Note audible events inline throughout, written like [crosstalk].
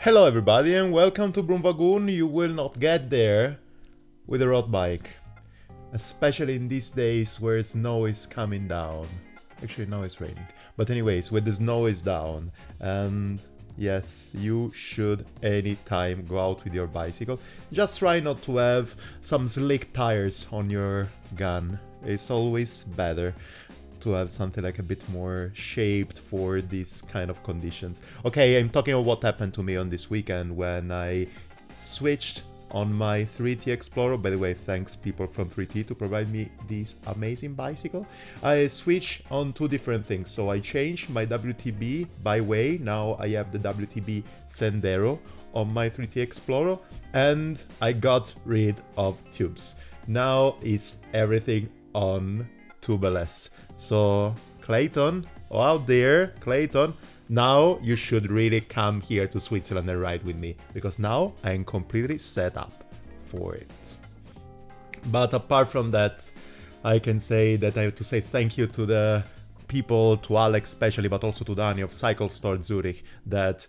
Hello, everybody, and welcome to Broomwagon. You will not get there with a road bike, especially in these days where snow is coming down. Actually, now it's raining, but anyways, when the snow is down, and yes, you should anytime go out with your bicycle. Just try not to have some slick tires on your gun. It's always better to have something like a bit more shaped for these kind of conditions. Okay, I'm talking about what happened to me on this weekend when I switched on my 3T Explorer. By the way, thanks people from 3T to provide me this amazing bicycle. I switched on two different things. So I changed my WTB Byway. Now I have the WTB Sendero on my 3T Explorer and I got rid of tubes. Now it's everything on tubeless. So, Clayton, oh, out there, Clayton, now you should really come here to Switzerland and ride with me because now I'm completely set up for it. But apart from that, I can say that I have to say thank you to the people, to Alex especially, but also to Danny of Cycle Store Zurich that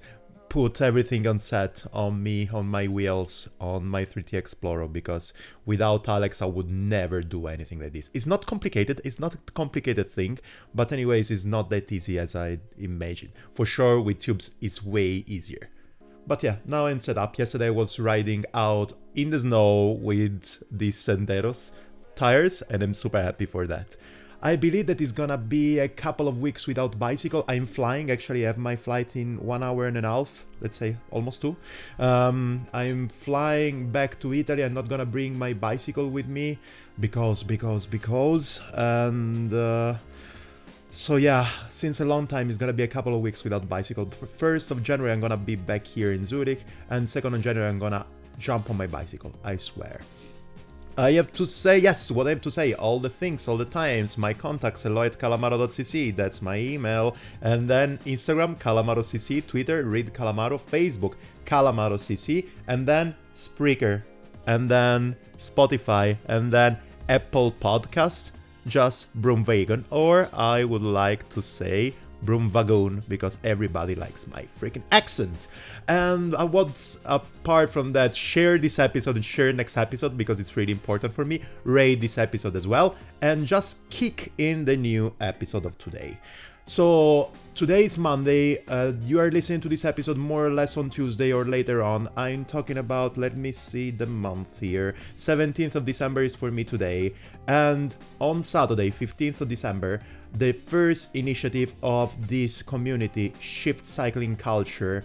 put everything on set on me, on my wheels, on my 3T Explorer because without Alex I would never do anything like this. It's not complicated, it's not a complicated thing, but anyways it's not that easy as I imagined. For sure with tubes it's way easier. But yeah, now I'm set up. Yesterday I was riding out in the snow with these Senderos tires and I'm super happy for that. I believe that it's gonna be a couple of weeks without bicycle. I'm flying. Actually, I have my flight in one hour and a half. Let's say almost two. Um, I'm flying back to Italy. I'm not gonna bring my bicycle with me because, because, because, and. Uh, so yeah, since a long time, it's gonna be a couple of weeks without bicycle. First of January, I'm gonna be back here in Zurich, and second of January, I'm gonna jump on my bicycle. I swear. I have to say, yes, what I have to say, all the things, all the times, my contacts, hello at calamaro.cc, that's my email, and then Instagram, calamarocc, Twitter, read calamaro, Facebook, calamarocc, and then Spreaker, and then Spotify, and then Apple Podcasts, just Broomwagon, or I would like to say Broomwagon because everybody likes my freaking accent. And I want, apart from that, share this episode and share next episode because it's really important for me. Rate this episode as well and just kick in the new episode of today. So today is Monday. Uh, you are listening to this episode more or less on Tuesday or later on. I'm talking about, let me see the month here. 17th of December is for me today. And on Saturday, 15th of December, the first initiative of this community, Shift Cycling Culture,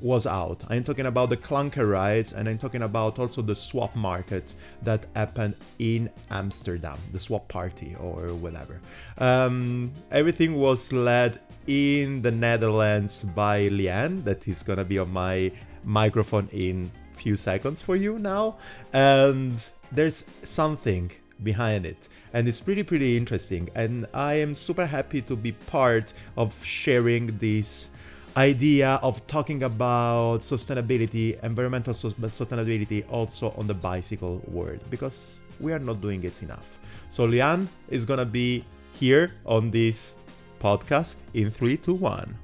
was out. I'm talking about the clunker rides and I'm talking about also the swap market that happened in Amsterdam, the swap party or whatever. Um, everything was led in the Netherlands by Liane, that is gonna be on my microphone in few seconds for you now. And there's something behind it and it's pretty pretty interesting and i am super happy to be part of sharing this idea of talking about sustainability environmental sustainability also on the bicycle world because we are not doing it enough so liane is gonna be here on this podcast in three, two, one.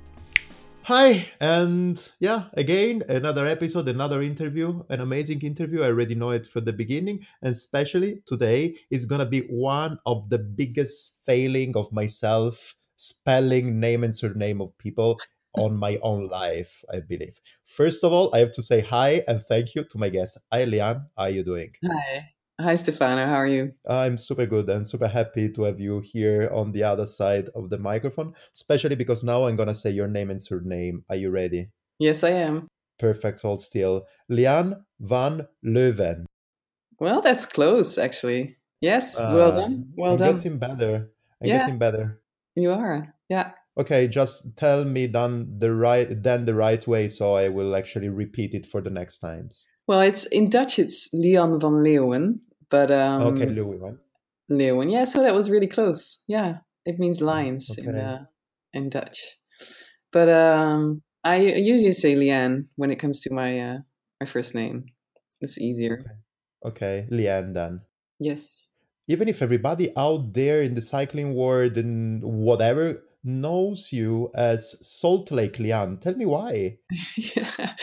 Hi, and yeah, again, another episode, another interview, an amazing interview. I already know it from the beginning, and especially today is gonna be one of the biggest failing of myself spelling name and surname of people [laughs] on my own life, I believe. First of all, I have to say hi and thank you to my guest. Hi, Liane. How are you doing? Hi. Hi, Stefano. How are you? I'm super good and super happy to have you here on the other side of the microphone, especially because now I'm going to say your name and surname. Are you ready? Yes, I am. Perfect. Hold still. Lian van Leuven. Well, that's close, actually. Yes, uh, well done. Well I'm done. getting better. I'm yeah. getting better. You are. Yeah. Okay, just tell me then the right then the right way so I will actually repeat it for the next times. Well, it's in Dutch it's Lian van Leeuwen, but um, okay, Leeuwen. Leeuwen, yeah. So that was really close. Yeah, it means lions okay. in uh, in Dutch. But um, I usually say Liane when it comes to my uh, my first name. It's easier. Okay, okay. Liane then. Yes. Even if everybody out there in the cycling world and whatever knows you as Salt Lake Leanne. Tell me why. [laughs] yeah.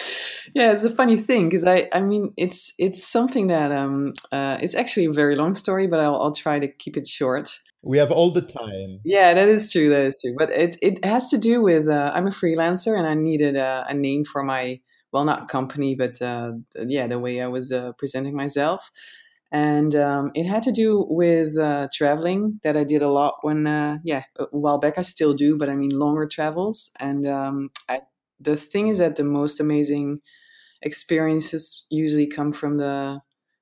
yeah, it's a funny thing because I, I mean, it's it's something that um, uh, it's actually a very long story, but I'll, I'll try to keep it short. We have all the time. Yeah, that is true. That is true. But it it has to do with uh, I'm a freelancer and I needed a, a name for my well, not company, but uh, yeah, the way I was uh, presenting myself and um, it had to do with uh, traveling that I did a lot when, uh, yeah, a while back I still do, but I mean longer travels. And um, I, the thing is that the most amazing experiences usually come from the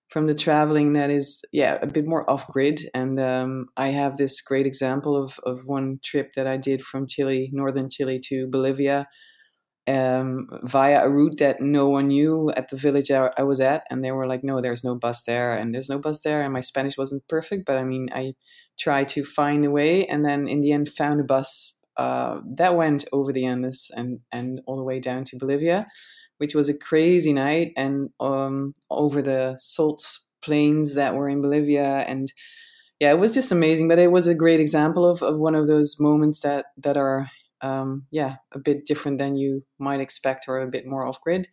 from the traveling that is, yeah, a bit more off grid. And um, I have this great example of of one trip that I did from Chile, northern Chile, to Bolivia um, via a route that no one knew at the village I, was at. And they were like, no, there's no bus there. And there's no bus there. And my Spanish wasn't perfect, but I mean, I tried to find a way and then in the end found a bus uh, that went over the Andes and, and all the way down to Bolivia, which was a crazy night. And um, over the salt plains that were in Bolivia. And yeah, it was just amazing. But it was a great example of, of one of those moments that, that are um, yeah, a bit different than you might expect or a bit more off grid.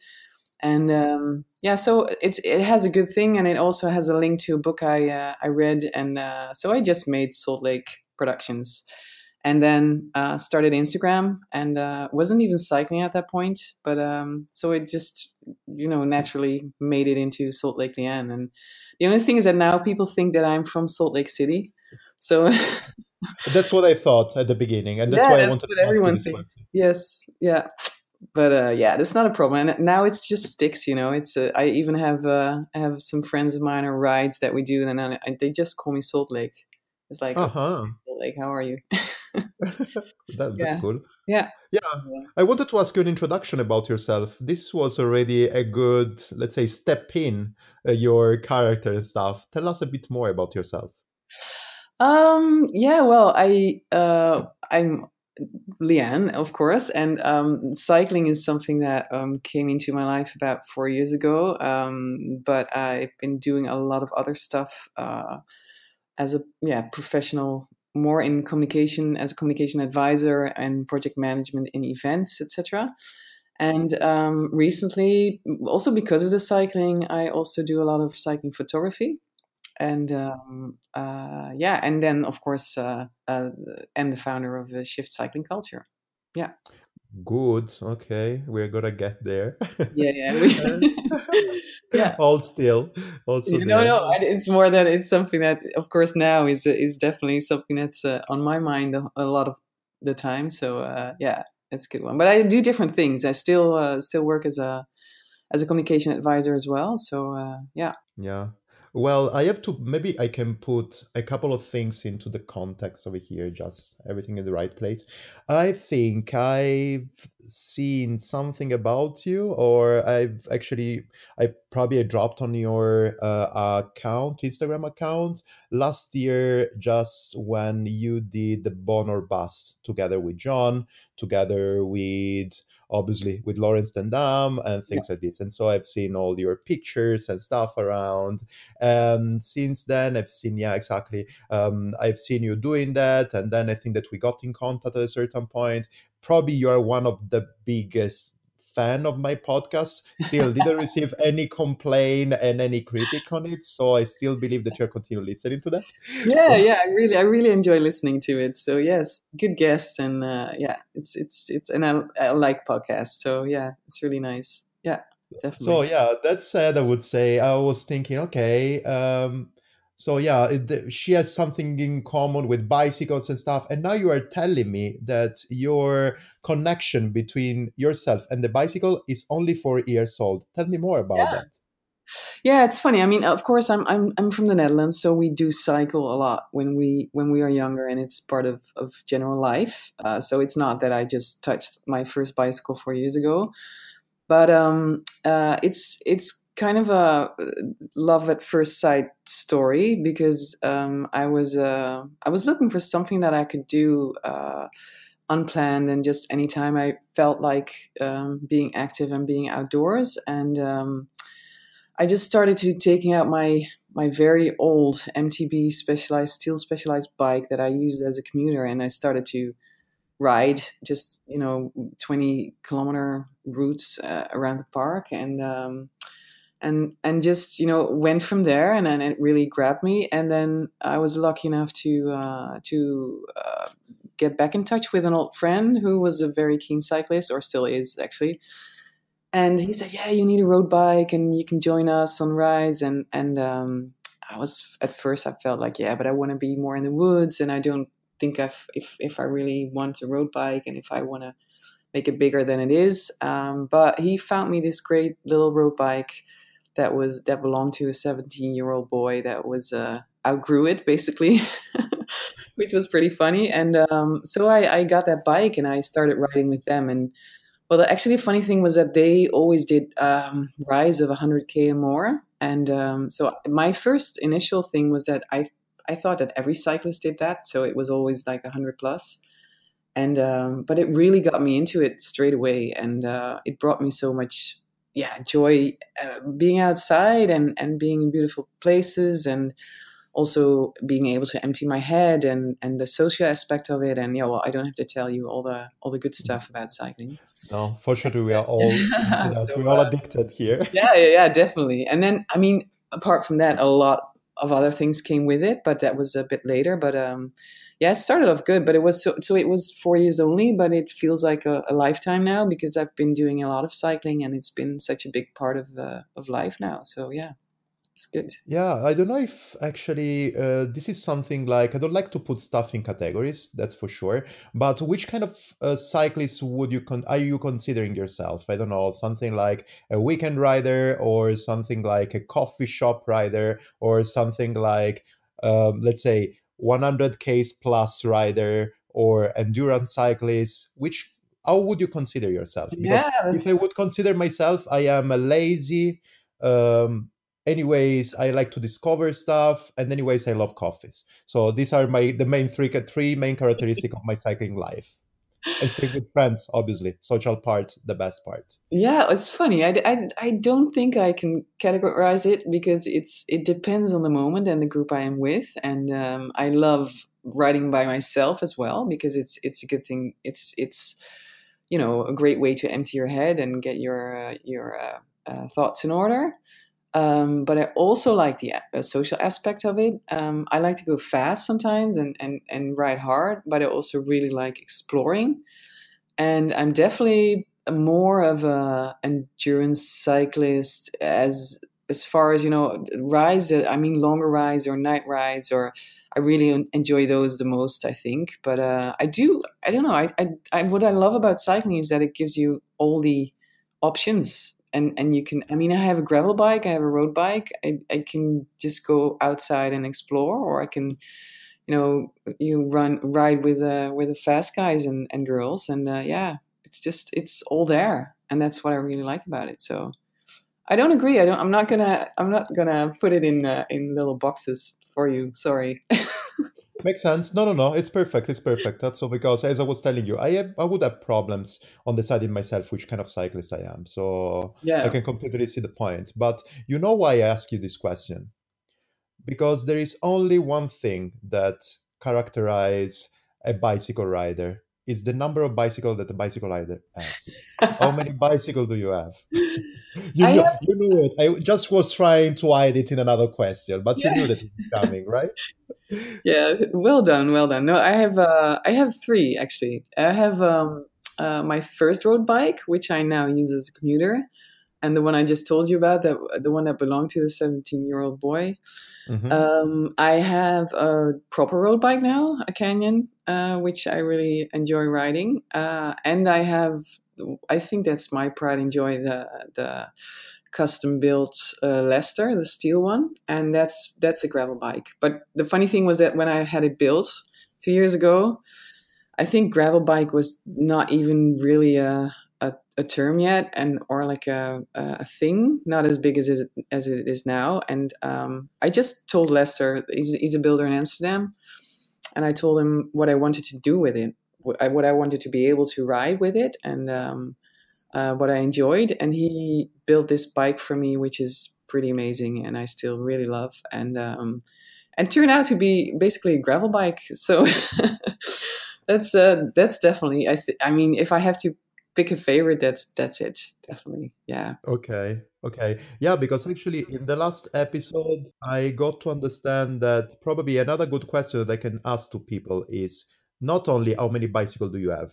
And um, yeah, so it's it has a good thing, and it also has a link to a book I uh, I read, and uh, so I just made Salt Lake Productions, and then uh, started Instagram, and uh, wasn't even cycling at that point, but um, so it just you know naturally made it into Salt Lake Leanne, and the only thing is that now people think that I'm from Salt Lake City, so [laughs] that's what I thought at the beginning, and that's yeah, why that's I wanted to everyone thinks. Question. Yes, yeah, but uh, yeah, that's not a problem. And now it's just sticks, you know. It's uh, I even have uh, I have some friends of mine or rides that we do, and I, they just call me Salt Lake. It's like, uh-huh. Salt Lake, how are you? [laughs] that, [laughs] that's yeah. cool. Yeah. Yeah. I wanted to ask you an introduction about yourself. This was already a good, let's say, step in uh, your character and stuff. Tell us a bit more about yourself. Um, yeah, well, I uh, I'm Leanne, of course, and um, cycling is something that um, came into my life about four years ago. Um, but I've been doing a lot of other stuff uh, as a yeah professional, more in communication as a communication advisor and project management in events, etc. And um, recently, also because of the cycling, I also do a lot of cycling photography and um, uh, yeah, and then of course, uh, uh, I'm the founder of the Shift Cycling Culture. Yeah. Good. Okay, we're gonna get there. Yeah, yeah, [laughs] [laughs] yeah. Hold still. Also, no, no. It's more that it's something that, of course, now is is definitely something that's uh, on my mind a, a, lot of the time. So uh, yeah, that's a good one. But I do different things. I still uh, still work as a as a communication advisor as well. So yeah. Yeah. Well, I have to maybe I can put a couple of things into the context over here, just everything in the right place. I think I've seen something about you, or I've actually I probably dropped on your uh, account, Instagram account last year, just when you did the Bon or Bus together with John, together with obviously with Laurens ten Dam and things yeah. like this. And so I've seen all your pictures and stuff around. And since then, I've seen, yeah, exactly. Um, I've seen you doing that. And then I think that we got in contact at a certain point. Probably you're one of the biggest fan of my podcast [laughs] still didn't receive any complaint and any critic on it so i still believe that you're continuing listening to that. Yeah so, yeah i really i really enjoy listening to it so yes good guest and uh, yeah it's it's it's and I, I like podcasts so yeah it's really nice. Yeah definitely. so yeah that said i would say i was thinking okay um so yeah, it, she has something in common with bicycles and stuff. And now you are telling me that your connection between yourself and the bicycle is only four years old. Tell me more about yeah. that. Yeah, it's funny. I mean, of course, I'm I'm I'm from the Netherlands, so we do cycle a lot when we when we are younger, and it's part of of general life. Uh, so it's not that I just touched my first bicycle four years ago, but um, uh, it's it's kind of a love at first sight story because um, I was uh, I was looking for something that I could do uh, unplanned and just anytime I felt like um, being active and being outdoors. And um, I just started to taking out my my very old MTB specialized steel specialized bike that I used as a commuter and I started to ride just you know 20 kilometer routes uh, around the park. And um, and and just you know went from there and then it really grabbed me. And then I was lucky enough to uh, to uh, get back in touch with an old friend who was a very keen cyclist or still is actually. And he said yeah you need a road bike and you can join us on rides. And and um, I was at first I felt like yeah but I want to be more in the woods and I don't think if if, if I really want a road bike and if I want to make it bigger than it is. Um, but he found me this great little road bike that was that belonged to a 17 year old boy that was uh, outgrew it basically, [laughs] which was pretty funny. And um, so I, I got that bike and I started riding with them. And well, the, actually, the funny thing was that they always did um, rides of 100k or more. And um, so my first initial thing was that I I thought that every cyclist did that, so it was always like 100 plus. And um, but it really got me into it straight away, and uh, it brought me so much, yeah, joy uh, being outside and and being in beautiful places, and also being able to empty my head and and the social aspect of it. And yeah, well, I don't have to tell you all the all the good stuff about cycling. No, fortunately, we are all [laughs] so, we're all addicted here. yeah, yeah, yeah, definitely. And then, I mean, apart from that, a lot of other things came with it, but that was a bit later. But um, yeah, it started off good, but it was so, so it was four years only, but it feels like a, a, lifetime now because I've been doing a lot of cycling and it's been such a big part of uh, of life now. So yeah it's good. Yeah, I don't know if actually uh, this is something like I don't like to put stuff in categories. That's for sure. But which kind of uh, cyclist would you con- are you considering yourself? I don't know, something like a weekend rider, or something like a coffee shop rider, or something like um, let's say 100 k's plus rider, or endurance cyclist. Which how would you consider yourself? Because yeah, if I would consider myself, I am a lazy. Um, anyways i like to discover stuff and anyways i love coffees so these are my the main three three main characteristic of my cycling life and stay with friends obviously. Social part the best part. Yeah it's funny. I, I, I don't think i can categorize it because it's it depends on the moment and the group i am with. And um, i love writing by myself as well because it's it's a good thing. It's it's you know a great way to empty your head and get your uh, your uh, uh, thoughts in order um, but I also like the uh, social aspect of it. Um, I like to go fast sometimes and, and, and ride hard, but I also really like exploring. And I'm definitely more of a endurance cyclist as as far as you know rides that I mean longer rides or night rides or I really enjoy those the most I think. But uh, I do I don't know I, I, I what I love about cycling is that it gives you all the options and and you can i mean i have a gravel bike i have a road bike i, I can just go outside and explore or i can you know you run ride with uh with the fast guys and, and girls and uh, yeah it's just it's all there and that's what i really like about it so. I don't agree i don't i'm not gonna i'm not gonna put it in uh, in little boxes for you sorry [laughs] Makes sense. No, no, no. It's perfect. It's perfect. That's all because, as I was telling you, I have, I would have problems on deciding myself which kind of cyclist I am. So yeah. I can completely see the point. But you know why I ask you this question? Because there is only one thing that characterize a bicycle rider is the number of bicycle that the bicycle rider has. [laughs] How many bicycle do you have? [laughs] you know, have... you knew it. I just was trying to hide it in another question, but yeah. you knew that it was coming, right? [laughs] yeah, well done, well done. No, I have uh, I have three actually. I have um, uh, my first road bike, which I now use as a commuter, and the one I just told you about, that the one that belonged to the seventeen-year-old boy. Mm-hmm. Um, I have a proper road bike now, a Canyon, uh, which I really enjoy riding, uh, and I have. I think that's my pride and joy. The the custom built uh, Lester, the steel one, and that's that's a gravel bike. But the funny thing was that when I had it built two years ago, I think gravel bike was not even really a a, term yet, and or like a, a thing, not as big as it as it is now. And um, I just told Lester, he's, he's a builder in Amsterdam, and I told him what I wanted to do with it, what I, what I wanted to be able to ride with it, and um, uh, what I enjoyed. And he built this bike for me, which is pretty amazing, and I still really love. And um, and turned out to be basically a gravel bike. So [laughs] that's uh, that's definitely. I th- I mean, if I have to pick a favorite, that's that's it. Definitely, yeah. Okay, okay, yeah. Because actually, in the last episode, I got to understand that probably another good question that I can ask to people is not only how many bicycle do you have,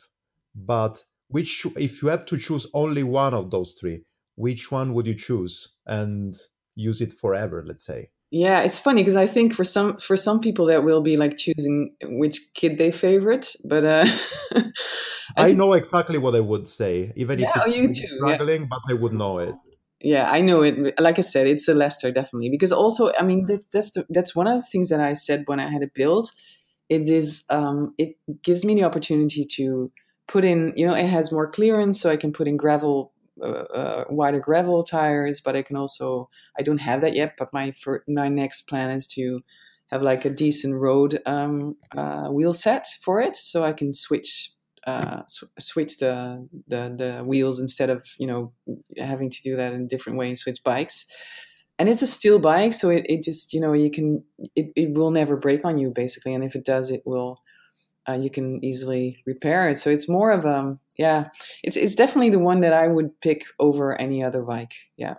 but which if you have to choose only one of those three, which one would you choose and use it forever? Let's say. Yeah, it's funny because I think for some for some people that will be like choosing which kid they favorite, but uh, [laughs] I, I know exactly what I would say, even yeah, if it's struggling, yeah. but I would know it. Yeah, I know it. Like I said, it's a Lester definitely because also I mean that's that's, the, that's one of the things that I said when I had a build. It is um, it gives me the opportunity to put in you know it has more clearance, so I can put in gravel uh, uh, wider gravel tires, but I can also I don't have that yet. But my for my next plan is to have like a decent road um, uh, wheel set for it, so I can switch uh, sw- switch the, the the wheels instead of you know having to do that in a different way and switch bikes. And it's a steel bike, so it, it just you know you can it, it will never break on you basically, and if it does, it will uh, you can easily repair it. So it's more of a um, yeah, it's it's definitely the one that I would pick over any other bike. Yeah,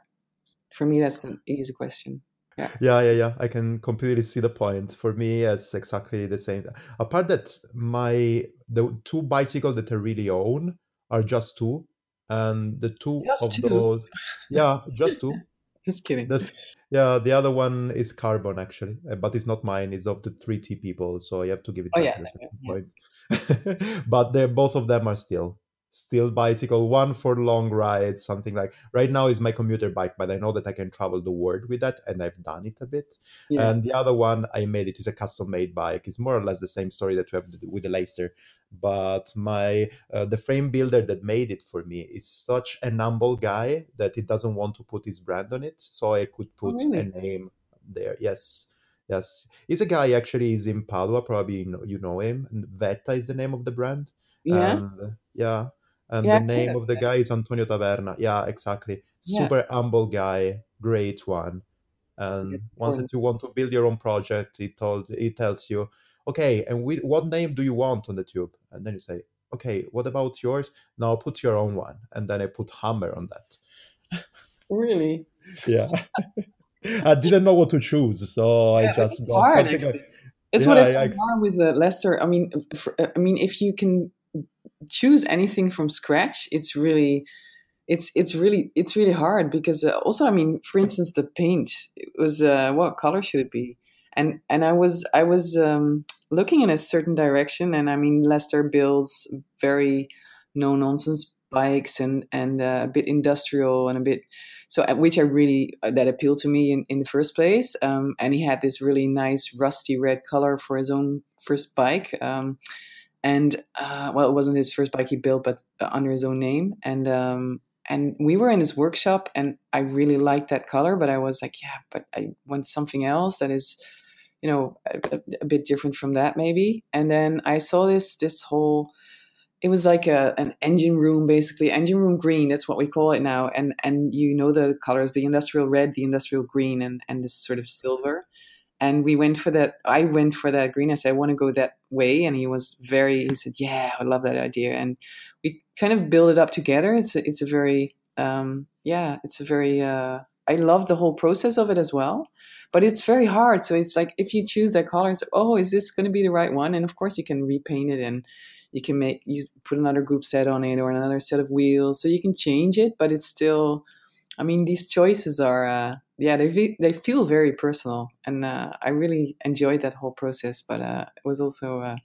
for me that's an easy question. Yeah. yeah, yeah, yeah. I can completely see the point. For me, it's exactly the same. Apart that my the two bicycles that I really own are just two, and the two just of two. those, yeah, just two. [laughs] just kidding. That's, yeah, the other one is carbon actually, uh, but it's not mine. It's of the 3T people, so I have to give it oh, back yeah, at a certain yeah. point. [laughs] but both of them are still still bicycle one for long rides something like right now is my commuter bike but i know that i can travel the world with that and i've done it a bit. Yeah. and the other one i made it is a custom made bike. It's more or less the same story that we have with the Lester but my uh, the frame builder that made it for me is such an humble guy that he doesn't want to put his brand on it so i could put oh, really? a name there. Yes. Yes. He's a guy actually he's in padua probably you know, you know him. Vetta is the name of the brand. Yeah. And yeah and yeah, the name of the guy is Antonio Taverna. Yeah, exactly. Super humble guy, great one. And once that you want to build your own project, he told he tells you, okay, and we, what name do you want on the tube? And then you say, okay, what about yours? Now put your own one, and then I put Hammer on that. Really? [laughs] yeah. [laughs] I didn't know what to choose, so yeah, I just got hard, something. Like, it's yeah, what I found I, with the Lester. I mean, for, I mean, if you can choose anything from scratch, it's really it's it's really it's really hard because uh, also I mean for instance the paint it was uh, what color should it be? And and I was I was um, looking in a certain direction and I mean Lester builds very no nonsense bikes and and uh, a bit industrial and a bit so uh, which I really uh, that appealed to me in, in the first place um, and he had this really nice rusty red color for his own first bike um, and uh, well, it wasn't his first bike he built, but uh, under his own name. And um, and we were in this workshop, and I really liked that color, but I was like, yeah, but I want something else that is, you know, a, a bit different from that, maybe. And then I saw this this whole. It was like a, an engine room, basically engine room green. That's what we call it now. And and you know the colors: the industrial red, the industrial green, and and this sort of silver and we went for that i went for that green. I said i want to go that way and he was very he said yeah i love that idea and we kind of build it up together. It's a, it's a very um, yeah it's a very uh, i love the whole process of it as well but it's very hard. So it's like if you choose that color oh is this going to be the right one? And of course you can repaint it and you can make you put another group set on it or another set of wheels so you can change it but it's still i mean these choices are uh, yeah, they they feel very personal, and uh, I really enjoyed that whole process. But uh, it was also uh,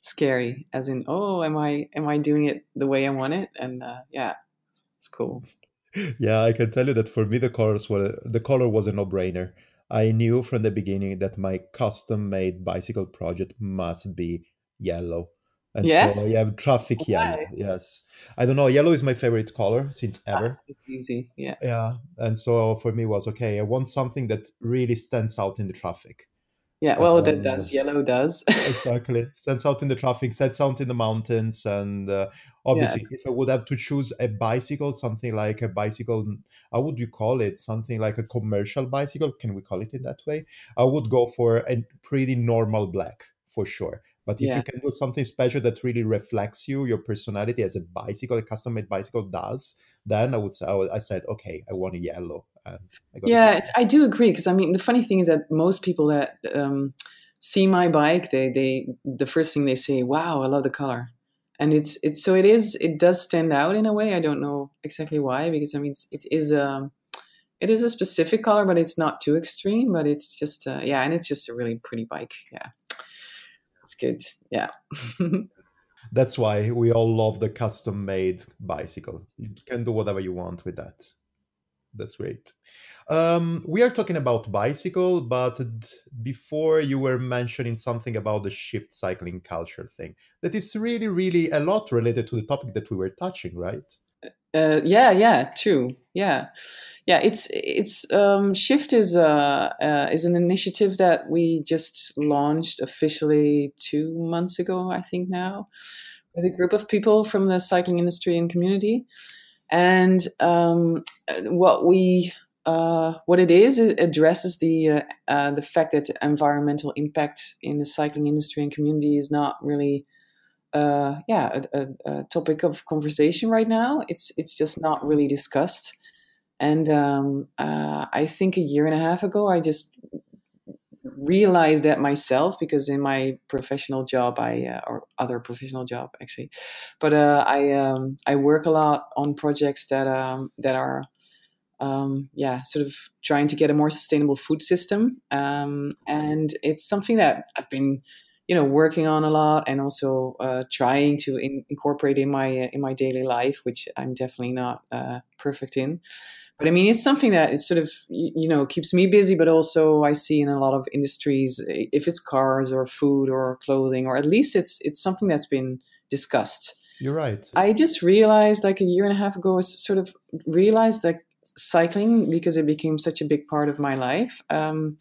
scary, as in, oh, am I am I doing it the way I want it? And uh, yeah, it's cool. Yeah, I can tell you that for me, the colors were the color was a no brainer. I knew from the beginning that my custom made bicycle project must be yellow and yes. so you have traffic Why? yellow. Yes, I don't know. Yellow is my favorite color since ever. That's easy, yeah. Yeah, and so for me was okay. I want something that really stands out in the traffic. Yeah, well, um, that does. Yellow does. [laughs] exactly, stands out in the traffic, stands out in the mountains, and uh, obviously, yeah. if I would have to choose a bicycle, something like a bicycle, how would you call it? Something like a commercial bicycle? Can we call it in that way? I would go for a pretty normal black for sure But if yeah. you can do something special that really reflects you, your personality as a bicycle, a custom made bicycle does, then I would say, I, said, okay, I want a yellow. I yeah, I do agree. Because I mean, the funny thing is that most people that um, see my bike, they, they, the first thing they say, wow, I love the color. And it's, it's, so it is, it does stand out in a way. I don't know exactly why, because I mean, it is, a, um, it is a specific color, but it's not too extreme, but it's just, uh, yeah, and it's just a really pretty bike. Yeah good. Yeah. [laughs] That's why we all love the custom made bicycle. You can do whatever you want with that. That's great. Um, we are talking about bicycle, but before you were mentioning something about the shift cycling culture thing that is really, really a lot related to the topic that we were touching, right? Uh, yeah, yeah, true. Yeah yeah, it's it's um, Shift is a uh, is an initiative that we just launched officially two months ago, I think now, with a group of people from the cycling industry and community. And um, what we uh, what it is, it addresses the uh, uh, the fact that environmental impact in the cycling industry and community is not really uh, yeah a, a, topic of conversation right now. It's it's just not really discussed. And um, uh, I think a year and a half ago, I just realized that myself because in my professional job, I uh, or other professional job actually, but uh, I um, I work a lot on projects that um, that are um, yeah, sort of trying to get a more sustainable food system. Um, and it's something that I've been, you know, working on a lot and also uh, trying to in- incorporate in my uh, in my daily life, which I'm definitely not uh, perfect in. But I mean, it's something that it sort of you know keeps me busy, but also I see in a lot of industries, if it's cars or food or clothing, or at least it's it's something that's been discussed. You're right. I just realized like a year and a half ago, i sort of realized that cycling because it became such a big part of my life. Um,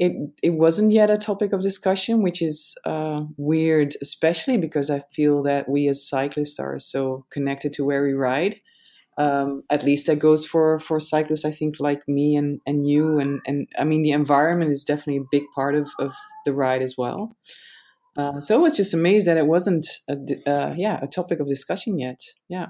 it it wasn't yet a topic of discussion, which is uh, weird, especially because I feel that we as cyclists are so connected to where we ride. Um, at least that goes for for cyclists i think like me and and you and and i mean the environment is definitely a big part of of the ride as well. Uh, so I was just amazed that it wasn't a uh, yeah a topic of discussion yet. Yeah.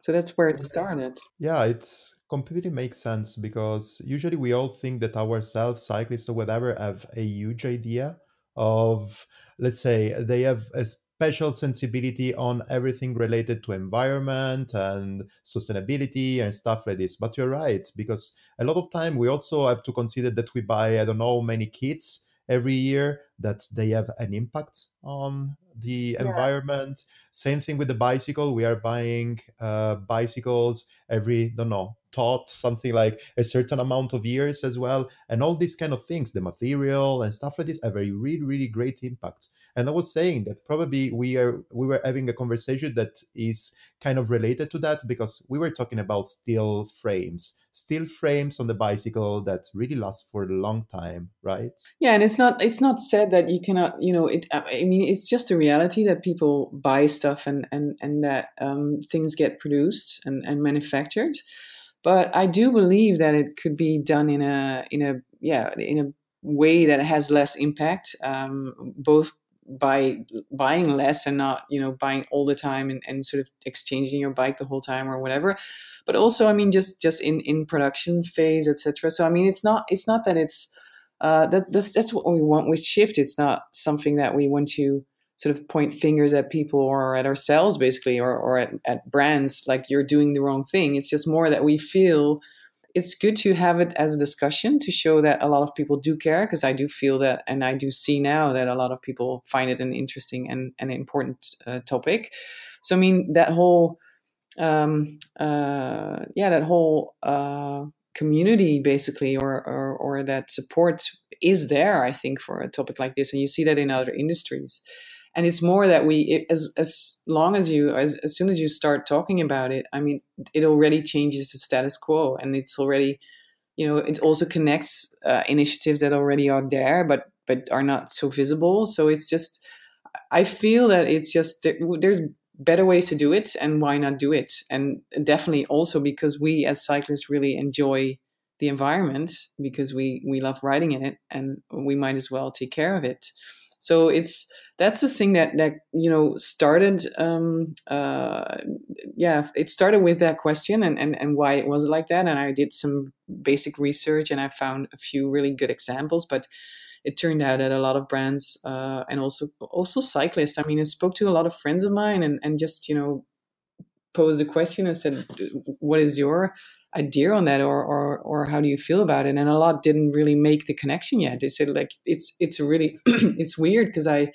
So that's where it started. Yeah it's completely makes sense because usually we all think that ourselves cyclists or whatever have a huge idea of let's say they have a special sensibility on everything related to environment and sustainability and stuff like this. But you're right because a lot of time we also have to consider that we buy i don't know many kits every year that they have an impact on the yeah. environment. Same thing with the bicycle. We are buying uh, bicycles every don't know taught something like a certain amount of years as well and all these kind of things the material and stuff like this have a really really great impact. And i was saying that probably we are we were having a conversation that is kind of related to that because we were talking about steel frames steel frames on the bicycle that really last for a long time right? Yeah and it's not it's not said that you cannot you know it i mean it's just a reality that people buy stuff and and and that um, things get produced and, and manufactured but I do believe that it could be done in a in a yeah in a way that has less impact, um, both by buying less and not you know buying all the time and, and sort of exchanging your bike the whole time or whatever. But also i mean just just in in production phase etc so i mean it's not it's not that it's uh that that's that's what we want with shift. It's not something that we want to sort of point fingers at people or at ourselves basically or, or at, at brands like you're doing the wrong thing. It's just more that we feel it's good to have it as a discussion to show that a lot of people do care because i do feel that and i do see now that a lot of people find it an interesting and an important uh, topic. So i mean that whole um, uh, yeah that whole uh, community basically or, or, or that support is there i think for a topic like this and you see that in other industries and it's more that we it, as as long as you as, as soon as you start talking about it i mean it already changes the status quo. And it's already you know it also connects uh, initiatives that already are there but but are not so visible. So it's just i feel that it's just there's better ways to do it and why not do it? And definitely also because we as cyclists really enjoy the environment because we we love riding in it and we might as well take care of it. So it's that's the thing that that you know started um, uh, yeah it started with that question and, and and why it was like that. And i did some basic research and i found a few really good examples but it turned out that a lot of brands uh, and also also cyclists i mean i spoke to a lot of friends of mine and and just you know posed a question and said what is your idea on that or, or or how do you feel about it? And a lot didn't really make the connection yet. They said like it's it's really [clears throat] it's weird because i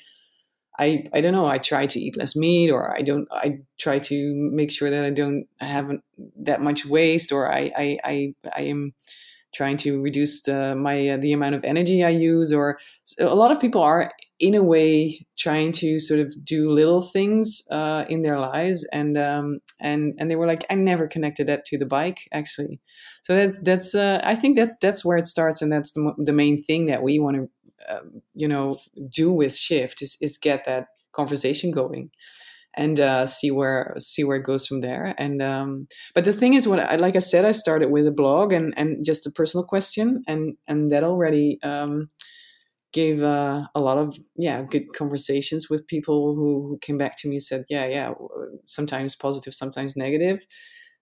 I, I don't know. I try to eat less meat, or I don't. I try to make sure that I don't have that much waste, or I I I, I am trying to reduce the, my uh, the amount of energy I use. Or a lot of people are in a way trying to sort of do little things uh, in their lives, and um, and and they were like, I never connected that to the bike actually. So that's that's uh, I think that's that's where it starts, and that's the the main thing that we want to um, you know do with shift is, is get that conversation going and uh, see where see where it goes from there. And um, but the thing is, what I, like I said, I started with a blog and and just a personal question, and and that already um, gave uh, a lot of yeah good conversations with people who, who came back to me and said, yeah, yeah, sometimes positive, sometimes negative.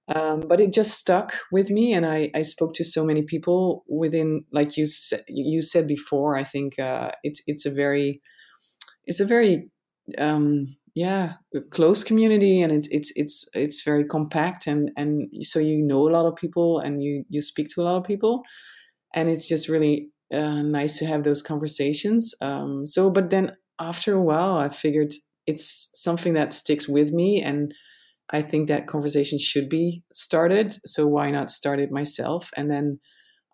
Um, but it just stuck with me, and I, I spoke to so many people within, like you you said before. I think uh, it's it's a very it's a very um, yeah close community, and it's it's it's it's very compact, and and so you know a lot of people, and you you speak to a lot of people, and it's just really uh, nice to have those conversations. Um, so, but then after a while, I figured it's something that sticks with me, and I think that conversation should be started. So why not start it myself? And then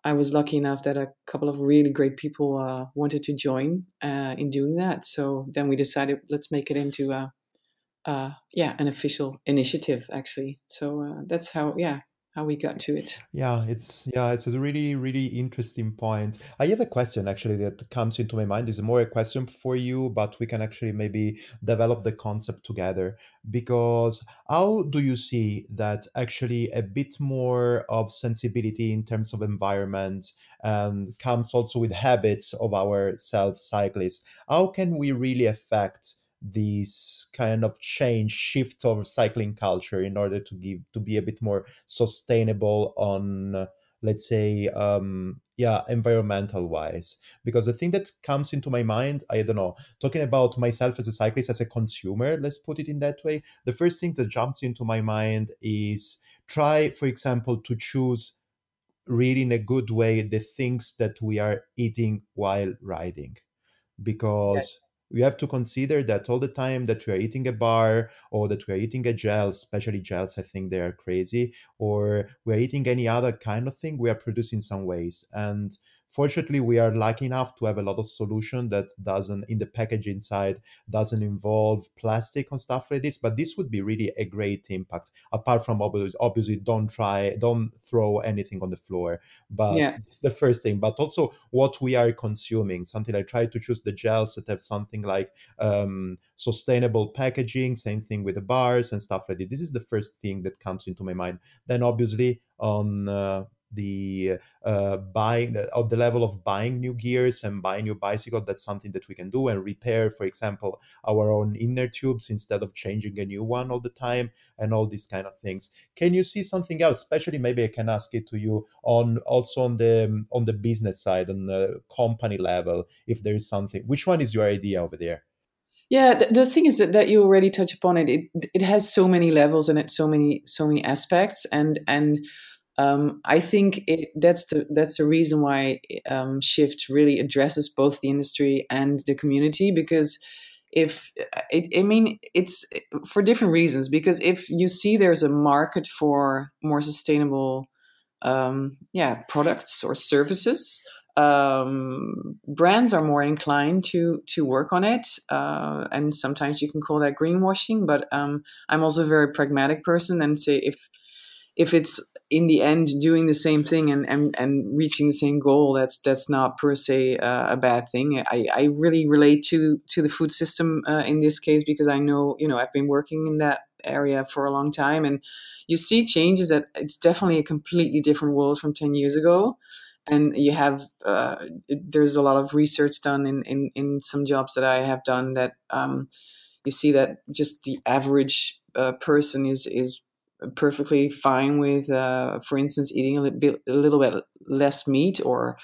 I was lucky enough that a couple of really great people uh, wanted to join uh, in doing that. So then we decided let's make it into a, uh, yeah an official initiative actually. So uh, that's how yeah how we got to it. Yeah, it's yeah, it's a really really interesting point. I have a question actually that comes into my mind. Is more a question for you, but we can actually maybe develop the concept together. Because how do you see that actually a bit more of sensibility in terms of environment and um, comes also with habits of our self cyclists? How can we really affect this kind of change shift of cycling culture in order to give to be a bit more sustainable on let's say um yeah environmental wise. Because the thing that comes into my mind i don't know talking about myself as a cyclist as a consumer let's put it in that way the first thing that jumps into my mind is try for example to choose really in a good way the things that we are eating while riding. Because we have to consider that all the time that we are eating a bar or that we are eating a gel, especially gels, I think they are crazy, or we're eating any other kind of thing, we are producing some waste. And Fortunately, we are lucky enough to have a lot of solution that doesn't in the package inside doesn't involve plastic and stuff like this. But this would be really a great impact. Apart from obviously, obviously don't try, don't throw anything on the floor. But yeah. it's the first thing. But also what we are consuming. Something I try to choose the gels that have something like um, sustainable packaging. Same thing with the bars and stuff like this. This is the first thing that comes into my mind. Then obviously on uh, the uh, buying of the level of buying new gears and buying new bicycle that's something that we can do and repair for example our own inner tubes instead of changing a new one all the time and all these kind of things. Can you see something else? Especially maybe i can ask it to you on also on the on the business side on the company level if there is something. Which one is your idea over there? Yeah, the, the, thing is that, that you already touch upon it. It it has so many levels and it's so many so many aspects, and and um, I think it, that's the that's the reason why um, Shift really addresses both the industry and the community because if it, I mean it's for different reasons because if you see there's a market for more sustainable um, yeah products or services um, brands are more inclined to to work on it uh, and sometimes you can call that greenwashing but um, I'm also a very pragmatic person and say if if it's in the end doing the same thing and, and, and reaching the same goal, that's that's not per se uh, a bad thing. I, I really relate to to the food system uh, in this case because I know you know I've been working in that area for a long time and you see changes that it's definitely a completely different world from 10 years ago and you have uh, there's a lot of research done in, in in some jobs that I have done that um, you see that just the average uh, person is is perfectly fine with, uh, for instance, eating a little bit, a little bit less meat or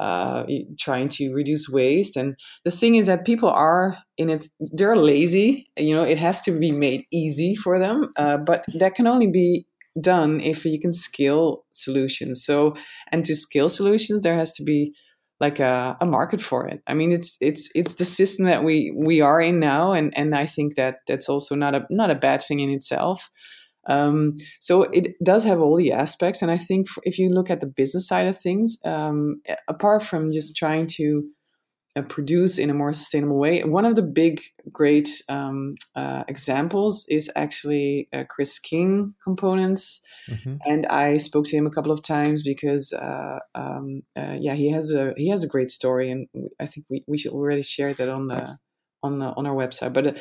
uh, trying to reduce waste. And the thing is that people are in it, they're lazy. You know, it has to be made easy for them, uh, but that can only be done if you can scale solutions. So, and to scale solutions, there has to be like a, a market for it. I mean, it's it's it's the system that we we are in now, and and I think that that's also not a not a bad thing in itself. Um, so it does have all the aspects, and I think if you look at the business side of things, um, apart from just trying to uh, produce in a more sustainable way, one of the big, great um, uh, examples is actually uh, Chris King components. Mm-hmm. And I spoke to him a couple of times because, uh, um, uh, yeah, he has a he has a great story, and I think we, we should already share that on the on the, on our website. But uh,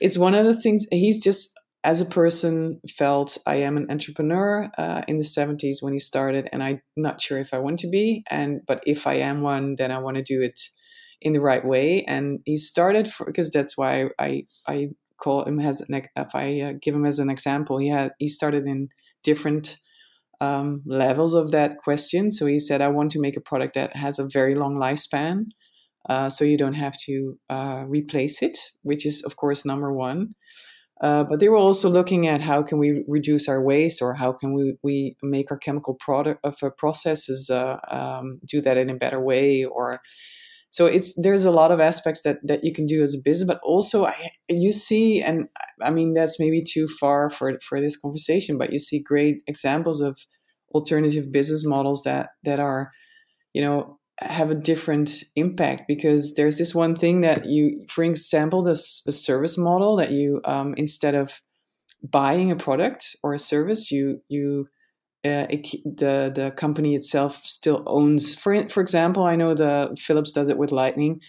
it's one of the things he's just as a person felt I am an entrepreneur uh, in the 70s when he started and I'm not sure if I want to be and but if I am one then I want to do it in the right way and he started because that's why I I call him as an if I uh, give him as an example he had he started in different um, levels of that question so he said I want to make a product that has a very long lifespan uh, so you don't have to uh, replace it which is of course number one uh, but they were also looking at how can we reduce our waste or how can we, we make our chemical product of uh, processes uh, um, do that in a better way or so it's there's a lot of aspects that that you can do as a business but also I, you see and i mean that's maybe too far for for this conversation but you see great examples of alternative business models that that are you know have a different impact because there's this one thing that you, for example, this a service model that you um, instead of buying a product or a service, you you uh, it, the the company itself still owns. For for example, I know the Philips does it with Lightning.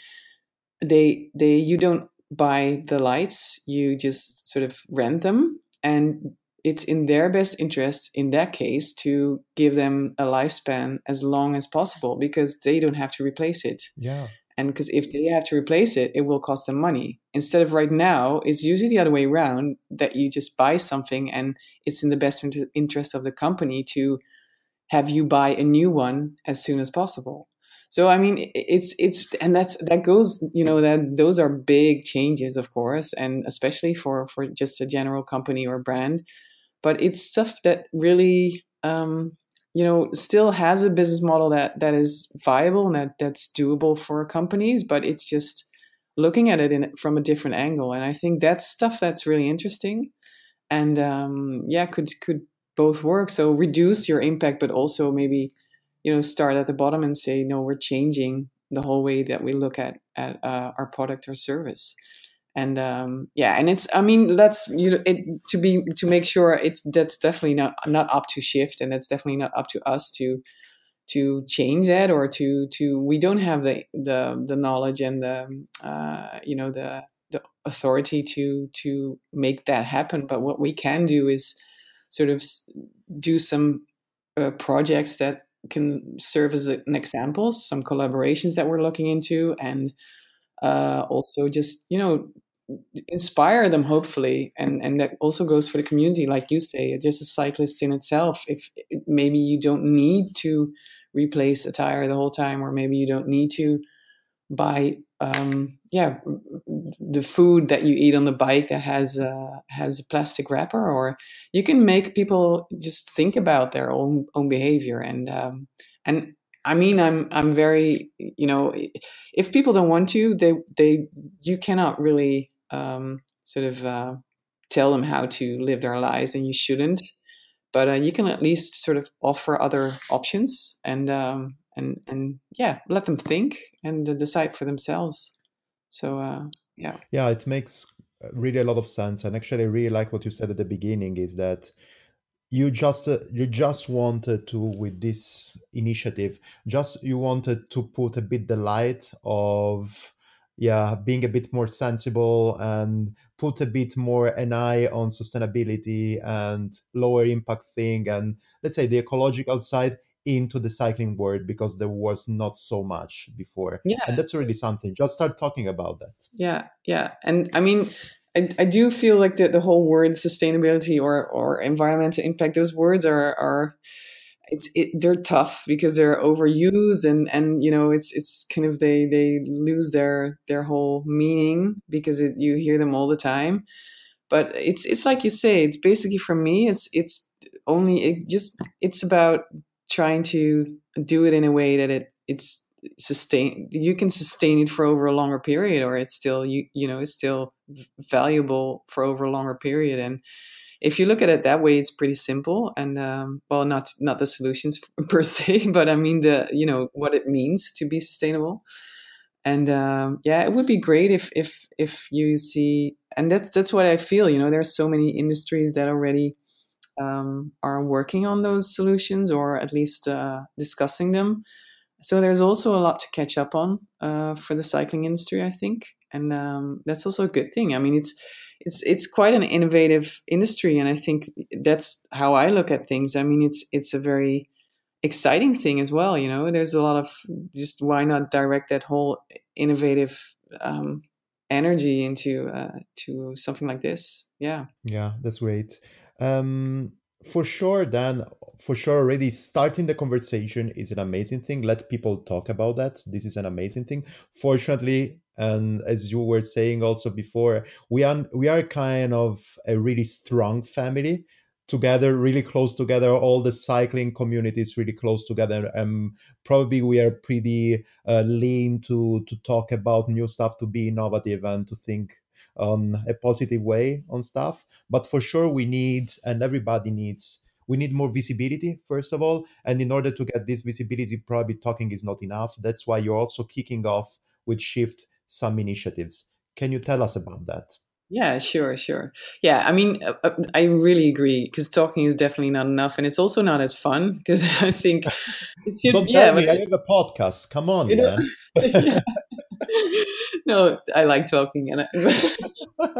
They they you don't buy the lights, you just sort of rent them, and it's in their best interest in that case to give them a lifespan as long as possible because they don't have to replace it. Yeah. And because if they have to replace it, it will cost them money. Instead of right now, it's usually the other way around that you just buy something and it's in the best interest of the company to have you buy a new one as soon as possible. So I mean, it's it's and that's that goes you know that those are big changes, of course, and especially for for just a general company or brand but it's stuff that really um, you know still has a business model that that is viable and that that's doable for companies but it's just looking at it in, from a different angle. And i think that's stuff that's really interesting. And um, yeah could could both work. So reduce your impact but also maybe you know start at the bottom and say no we're changing the whole way that we look at at uh, our product or service and um, yeah and it's i mean that's you know it, to be to make sure it's that's definitely not not up to shift and it's definitely not up to us to to change that or to to we don't have the the the knowledge and the uh, you know the the authority to to make that happen. But what we can do is sort of do some uh, projects that can serve as an example some collaborations that we're looking into and uh, also just you know inspire them hopefully and and that also goes for the community like you say just a cyclist in itself. If maybe you don't need to replace a tire the whole time or maybe you don't need to buy um, yeah the food that you eat on the bike that has uh, has a plastic wrapper or you can make people just think about their own own behavior. And um, and I mean, I'm I'm very you know, if people don't want to, they they you cannot really um, sort of uh, tell them how to live their lives, and you shouldn't. But uh, you can at least sort of offer other options, and um, and and yeah, let them think and uh, decide for themselves. So uh, yeah, yeah, it makes uh, really a lot of sense, and actually, I really like what you said at the beginning. Is that you just uh, you just wanted to with this initiative just you wanted to put a bit the light of yeah being a bit more sensible and put a bit more an eye on sustainability and lower impact thing and let's say the ecological side into the cycling world because there was not so much before. Yeah. And that's really something. Just start talking about that. Yeah. Yeah. And I mean, I, I do feel like the, the whole word sustainability or, or environmental impact, those words are, are it's it, they're tough because they're overused and and you know it's it's kind of they they lose their their whole meaning because it, you hear them all the time. But it's it's like you say it's basically for me it's it's only it just it's about trying to do it in a way that it it's sustain you can sustain it for over a longer period or it's still you you know it's still valuable for over a longer period. And if you look at it that way it's pretty simple and um, well not not the solutions [laughs] per se but i mean the you know what it means to be sustainable and um, yeah it would be great if if if you see and that's that's what i feel you know there's so many industries that already um, are working on those solutions or at least uh, discussing them. So there's also a lot to catch up on uh, for the cycling industry, I think, and um, that's also a good thing. I mean, it's it's it's quite an innovative industry, and I think that's how I look at things. I mean, it's it's a very exciting thing as well. You know, there's a lot of just why not direct that whole innovative um, energy into uh, to something like this? Yeah, yeah, that's great. Um, for sure, Dan, for sure, already starting the conversation is an amazing thing. Let people talk about that. This is an amazing thing. Fortunately, and as you were saying also before, we are we are kind of a really strong family together, really close together. All the cycling communities really close together. And probably we are pretty uh, lean to to talk about new stuff, to be innovative, and to think on a positive way on stuff. But for sure, we need, and everybody needs, we need more visibility, first of all. And in order to get this visibility, probably talking is not enough. That's why you're also kicking off with Shift some initiatives. Can you tell us about that? Yeah, sure, sure. Yeah, I mean, uh, uh I really agree because talking is definitely not enough, and it's also not as fun [laughs] because I think. [laughs] Don't yeah, tell me I have a podcast. Come on, you know, yeah. [laughs] no, I like talking, and I,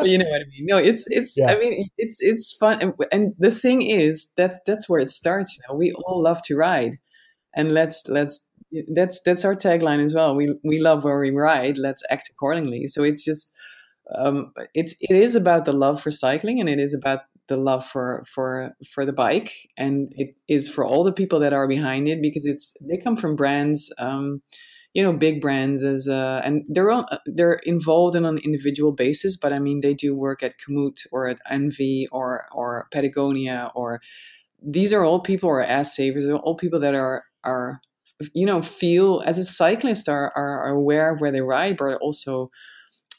you know what I mean. No, it's it's. Yeah. I mean, it's it's fun, and, and the thing is, that's that's where it starts. You know, we all love to ride, and let's let's that's that's our tagline as well. We we love where we ride. Let's act accordingly. So it's just um, it's it is about the love for cycling, and it is about the love for for for the bike, and it is for all the people that are behind it because it's they come from brands. Um, you know big brands as uh, and they're all, they're involved in an individual basis but i mean they do work at Komoot or at envy or or patagonia or these are all people or ass savers are all people that are are you know feel as a cyclist are, are, are aware of where they ride but also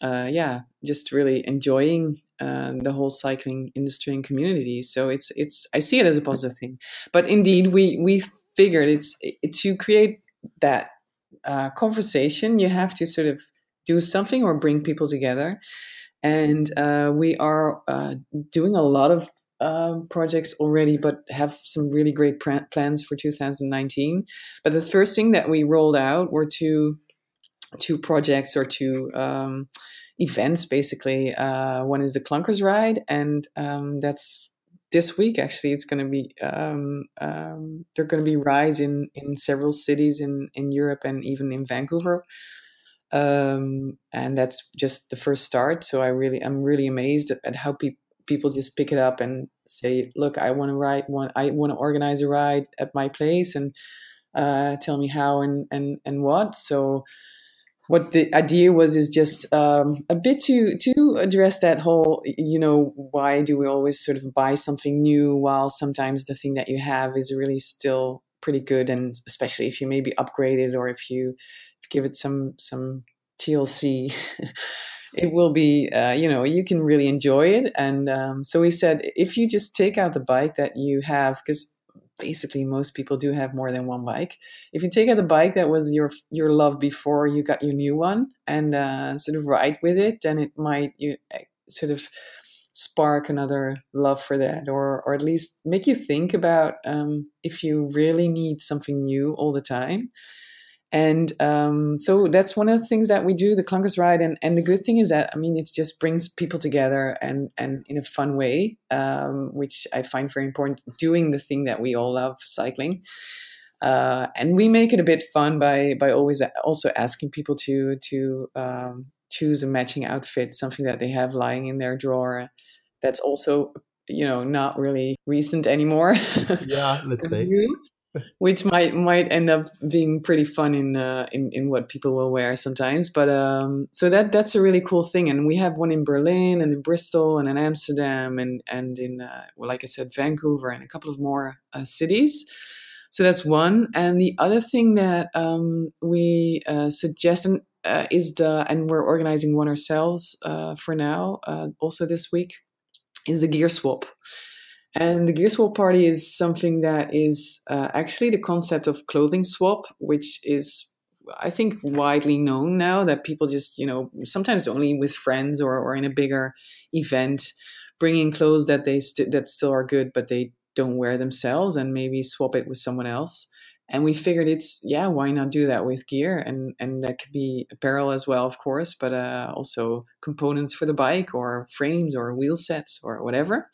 uh, yeah just really enjoying uh, the whole cycling industry and community so it's it's i see it as a positive thing but indeed we we figured it's it, to create that uh, conversation, you have to sort of do something or bring people together. And uh, we are uh, doing a lot of um, projects already, but have some really great pr- plans for 2019. But the first thing that we rolled out were two two projects or two um, events, basically. Uh, one is the Clunkers Ride, and um, that's this week actually it's going to be um, um, there are going to be rides in in several cities in in Europe and even in Vancouver um, and that's just the first start so I really I'm really amazed at, how pe- people just pick it up and say look I want to ride one I want to organize a ride at my place and uh, tell me how and and and what. So what the idea was is just um, a bit to to address that whole you know why do we always sort of buy something new while sometimes the thing that you have is really still pretty good and especially if you maybe upgrade it or if you give it some some TLC [laughs] it will be uh, you know you can really enjoy it and um, so we said if you just take out the bike that you have because basically most people do have more than one bike. If you take out the bike that was your your love before you got your new one and uh, sort of ride with it, then it might you eh, sort of spark another love for that, or or at least make you think about um, if you really need something new all the time. And um, so that's one of the things that we do, the clunkers ride. And, and the good thing is that, I mean, it just brings people together and, and in a fun way, um, which I find very important, doing the thing that we all love, cycling. uh, and we make it a bit fun by by always also asking people to to um, choose a matching outfit, something that they have lying in their drawer. That's also you know not really recent anymore. Yeah, let's [laughs] say. Which might might end up being pretty fun in uh, in in what people will wear sometimes. But um, so that that's a really cool thing, and we have one in Berlin and in Bristol and in Amsterdam and and in uh, well, like I said, Vancouver and a couple of more uh, cities. So that's one, and the other thing that um, we uh, suggest and, uh, is the and we're organizing one ourselves uh, for now, also this week, is the gear swap. And the gear swap party is something that is uh, actually the concept of clothing swap, which is, I think, widely known now that people just, you know, sometimes only with friends or, or in a bigger event, bring in clothes that they st- that still are good, but they don't wear themselves, and maybe swap it with someone else. And we figured it's yeah, why not do that with gear, and and that could be apparel as well, of course, but uh, also components for the bike or frames or wheel sets or whatever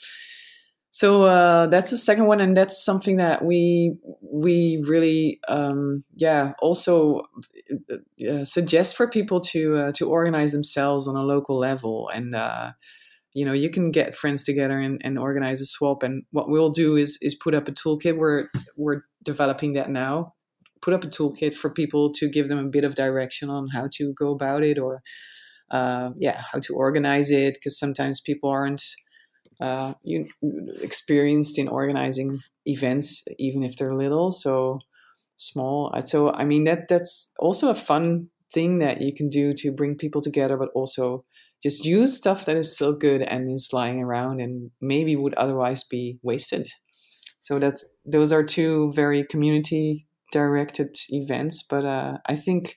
so uh, that's the second one and that's something that we we really um, yeah also uh, uh, suggest for people to uh, to organize themselves on a local level. And uh, you know you can get friends together and, and organize a swap. And what we'll do is is put up a toolkit. We're we're developing that now. Put up a toolkit for people to give them a bit of direction on how to go about it or uh, yeah how to organize it because sometimes people aren't uh, you experienced in organizing events, even if they're little, so small. Uh, so I mean that that's also a fun thing that you can do to bring people together, but also just use stuff that is still good and is lying around and maybe would otherwise be wasted. So that's those are two very community directed events, but uh, I think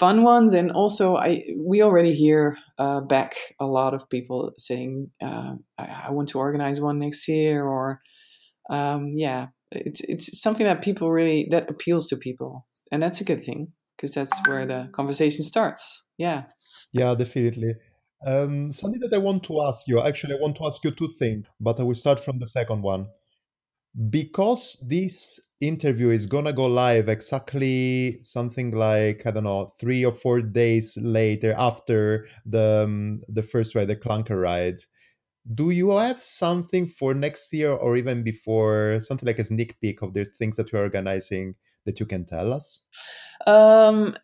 fun ones and also i we already hear uh, back a lot of people saying uh, I, I, want to organize one next year or um, yeah it's it's something that people really that appeals to people and that's a good thing because that's where the conversation starts. Yeah. Yeah definitely. Um, something that i want to ask you actually i want to ask you two things but i will start from the second one. Because this interview is gonna go live exactly something like I don't know three or four days later after the um, the first ride, the clunker ride. Do you have something for next year or even before, something like a sneak peek of the things that we're organizing that you can tell us? Um,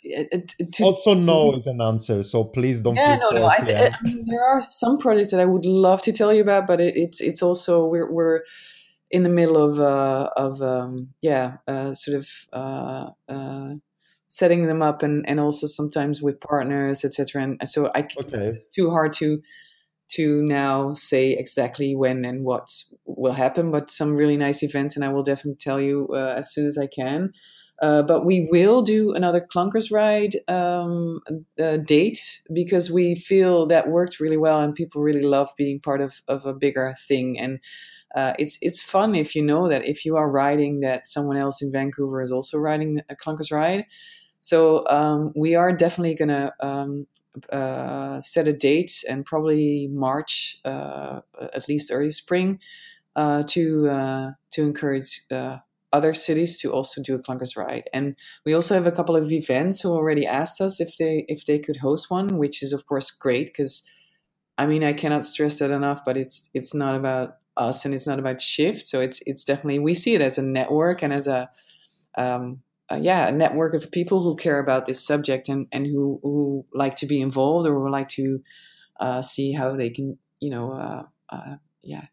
to, also, no is an answer, so please don't. Yeah, no, no. I, I, mean, there are some projects that I would love to tell you about, but it, it's it's also we're we're in the middle of uh, of um, yeah uh, sort of uh, uh, setting them up and and also sometimes with partners etc and so I can, okay. it's too hard to to now say exactly when and what will happen but some really nice events and I will definitely tell you uh, as soon as I can. Uh, but we will do another clunkers ride um, uh, date because we feel that worked really well and people really love being part of, of a bigger thing and uh, it's it's fun if you know that if you are riding that someone else in Vancouver is also riding a clunkers ride. So um, we are definitely gonna um, uh, set a date and probably March, uh, at least early spring, uh, to uh, to encourage uh, other cities to also do a clunkers ride. And we also have a couple of events who already asked us if they if they could host one, which is of course great because I mean I cannot stress that enough. But it's it's not about us and it's not about shift so it's it's definitely we see it as a network and as a um, uh, yeah, a network of people who care about this subject and, and who, who like to be involved or who like to uh, see how they can, you know, uh, uh yeah,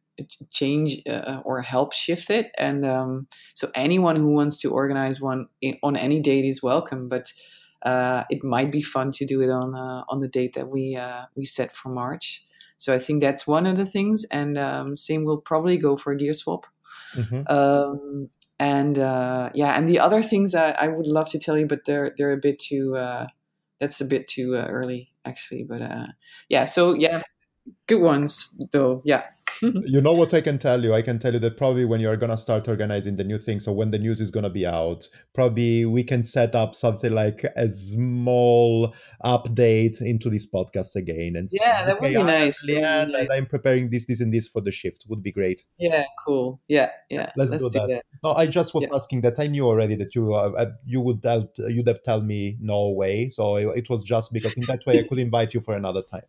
change uh, or help shift it. And um, so anyone who wants to organize one on any date is welcome, but uh, it might be fun to do it on on the date that we we set for March. So I think that's one of the things. And um, same will probably go for a gear swap. Mm-hmm. Um, and uh, yeah, and the other things I, I, would love to tell you, but they're they're a bit too. Uh, that's a bit too uh, early, actually. But uh, yeah, so yeah, good ones though. Yeah. [laughs] you know what I can tell you? I can tell you that probably when you're gonna start organizing the new thing, so when the news is gonna be out, probably we can set up something like a small update into this podcast again. And yeah, that would be nice. Yeah, and I'm preparing this, this, and this for the shift. Would be great. Yeah, cool. Yeah, yeah. Let's, Let's do, do that. that. No, I just was yeah. asking that. I knew already that you uh, you would tell, you'd have tell me no way. So it, it was just because in that way I could invite you for another time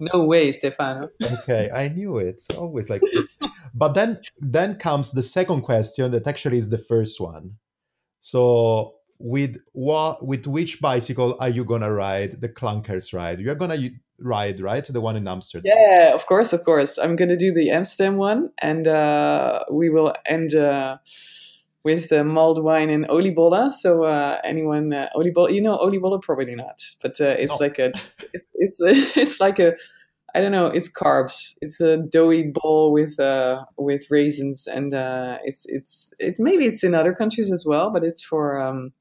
no way, Stefano. okay, I knew it. It's always like this. but then then comes the second question that actually is the first one. So with what with which bicycle are you gonna ride the clunkers ride? You're gonna ride, right? The one in Amsterdam. Yeah, of course, of course. I'm gonna do the Amsterdam one and uh we will end uh with uh, mulled wine and oliebollen. So uh, anyone uh, oliebollen, you know oliebollen probably not, but uh, it's no. like a it's a, [laughs] it's like a I don't know. It's carbs. It's a doughy bowl with uh, with raisins, and uh, it's it's it maybe it's in other countries as well, but it's for um,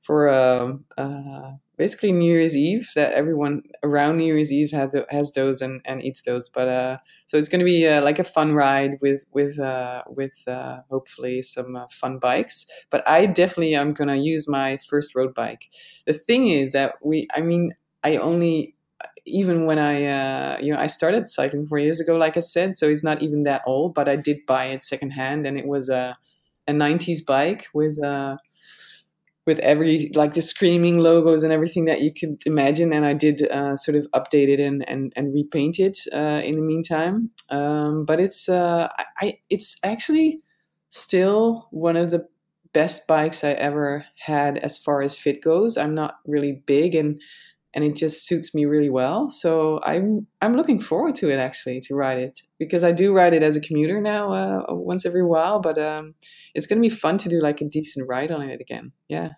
for um, uh, basically New Year's Eve that everyone around New Year's Eve has has those and, and eats those. But uh, so it's going to be uh, like a fun ride with with uh, with uh, hopefully some uh, fun bikes. But I definitely am going to use my first road bike. The thing is that we, I mean, I only even when I uh, you know I started cycling four years ago, like I said, so it's not even that old. But I did buy it secondhand, and it was a a '90s bike with with every like the screaming logos and everything that you could imagine and i did uh, sort of update it and and, and repaint it uh, in the meantime. Um, but it's uh, I, it's actually still one of the best bikes i ever had as far as fit goes. I'm not really big and and it just suits me really well so i'm i'm looking forward to it actually to ride it because i do ride it as a commuter now uh, once every while but um, it's going to be fun to do like a decent ride on it again yeah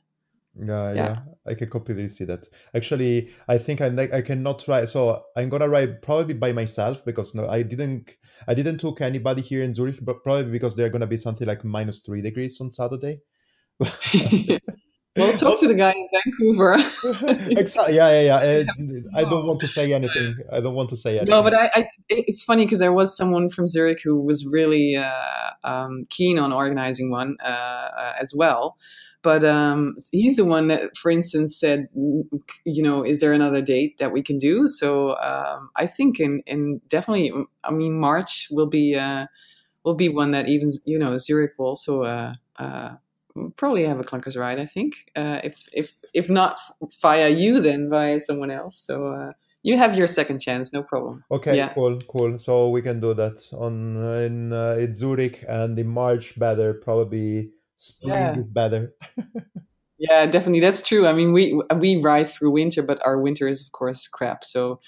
yeah, yeah, yeah, I can completely see that. Actually, I think I I cannot ride. So I'm gonna ride probably by myself because no, I didn't I didn't took anybody here in Zurich, but probably because they're gonna be something like minus three degrees on Saturday. [laughs] [laughs] well, talk to the guy in Vancouver. [laughs] [laughs] exactly. Yeah, yeah, yeah. I don't want to say anything. I don't want to say anything. No, but I, I it's funny because there was someone from Zurich who was really uh, um, keen on organizing one uh, uh, as well. But um, he's the one that, for instance, said, you know, is there another date that we can do? So um, I think in, in definitely, I mean, March will be uh, will be one that even you know Zurich will also uh, uh, probably have a clunkers ride. I think uh, if if if not via you, then via someone else. So uh, you have your second chance, no problem. Okay, yeah. cool, cool. So we can do that on in, uh, in Zurich and in March. Better probably spring yeah. is better. [laughs] yeah, definitely, that's true. I mean, we we ride through winter, but our winter is of course crap. So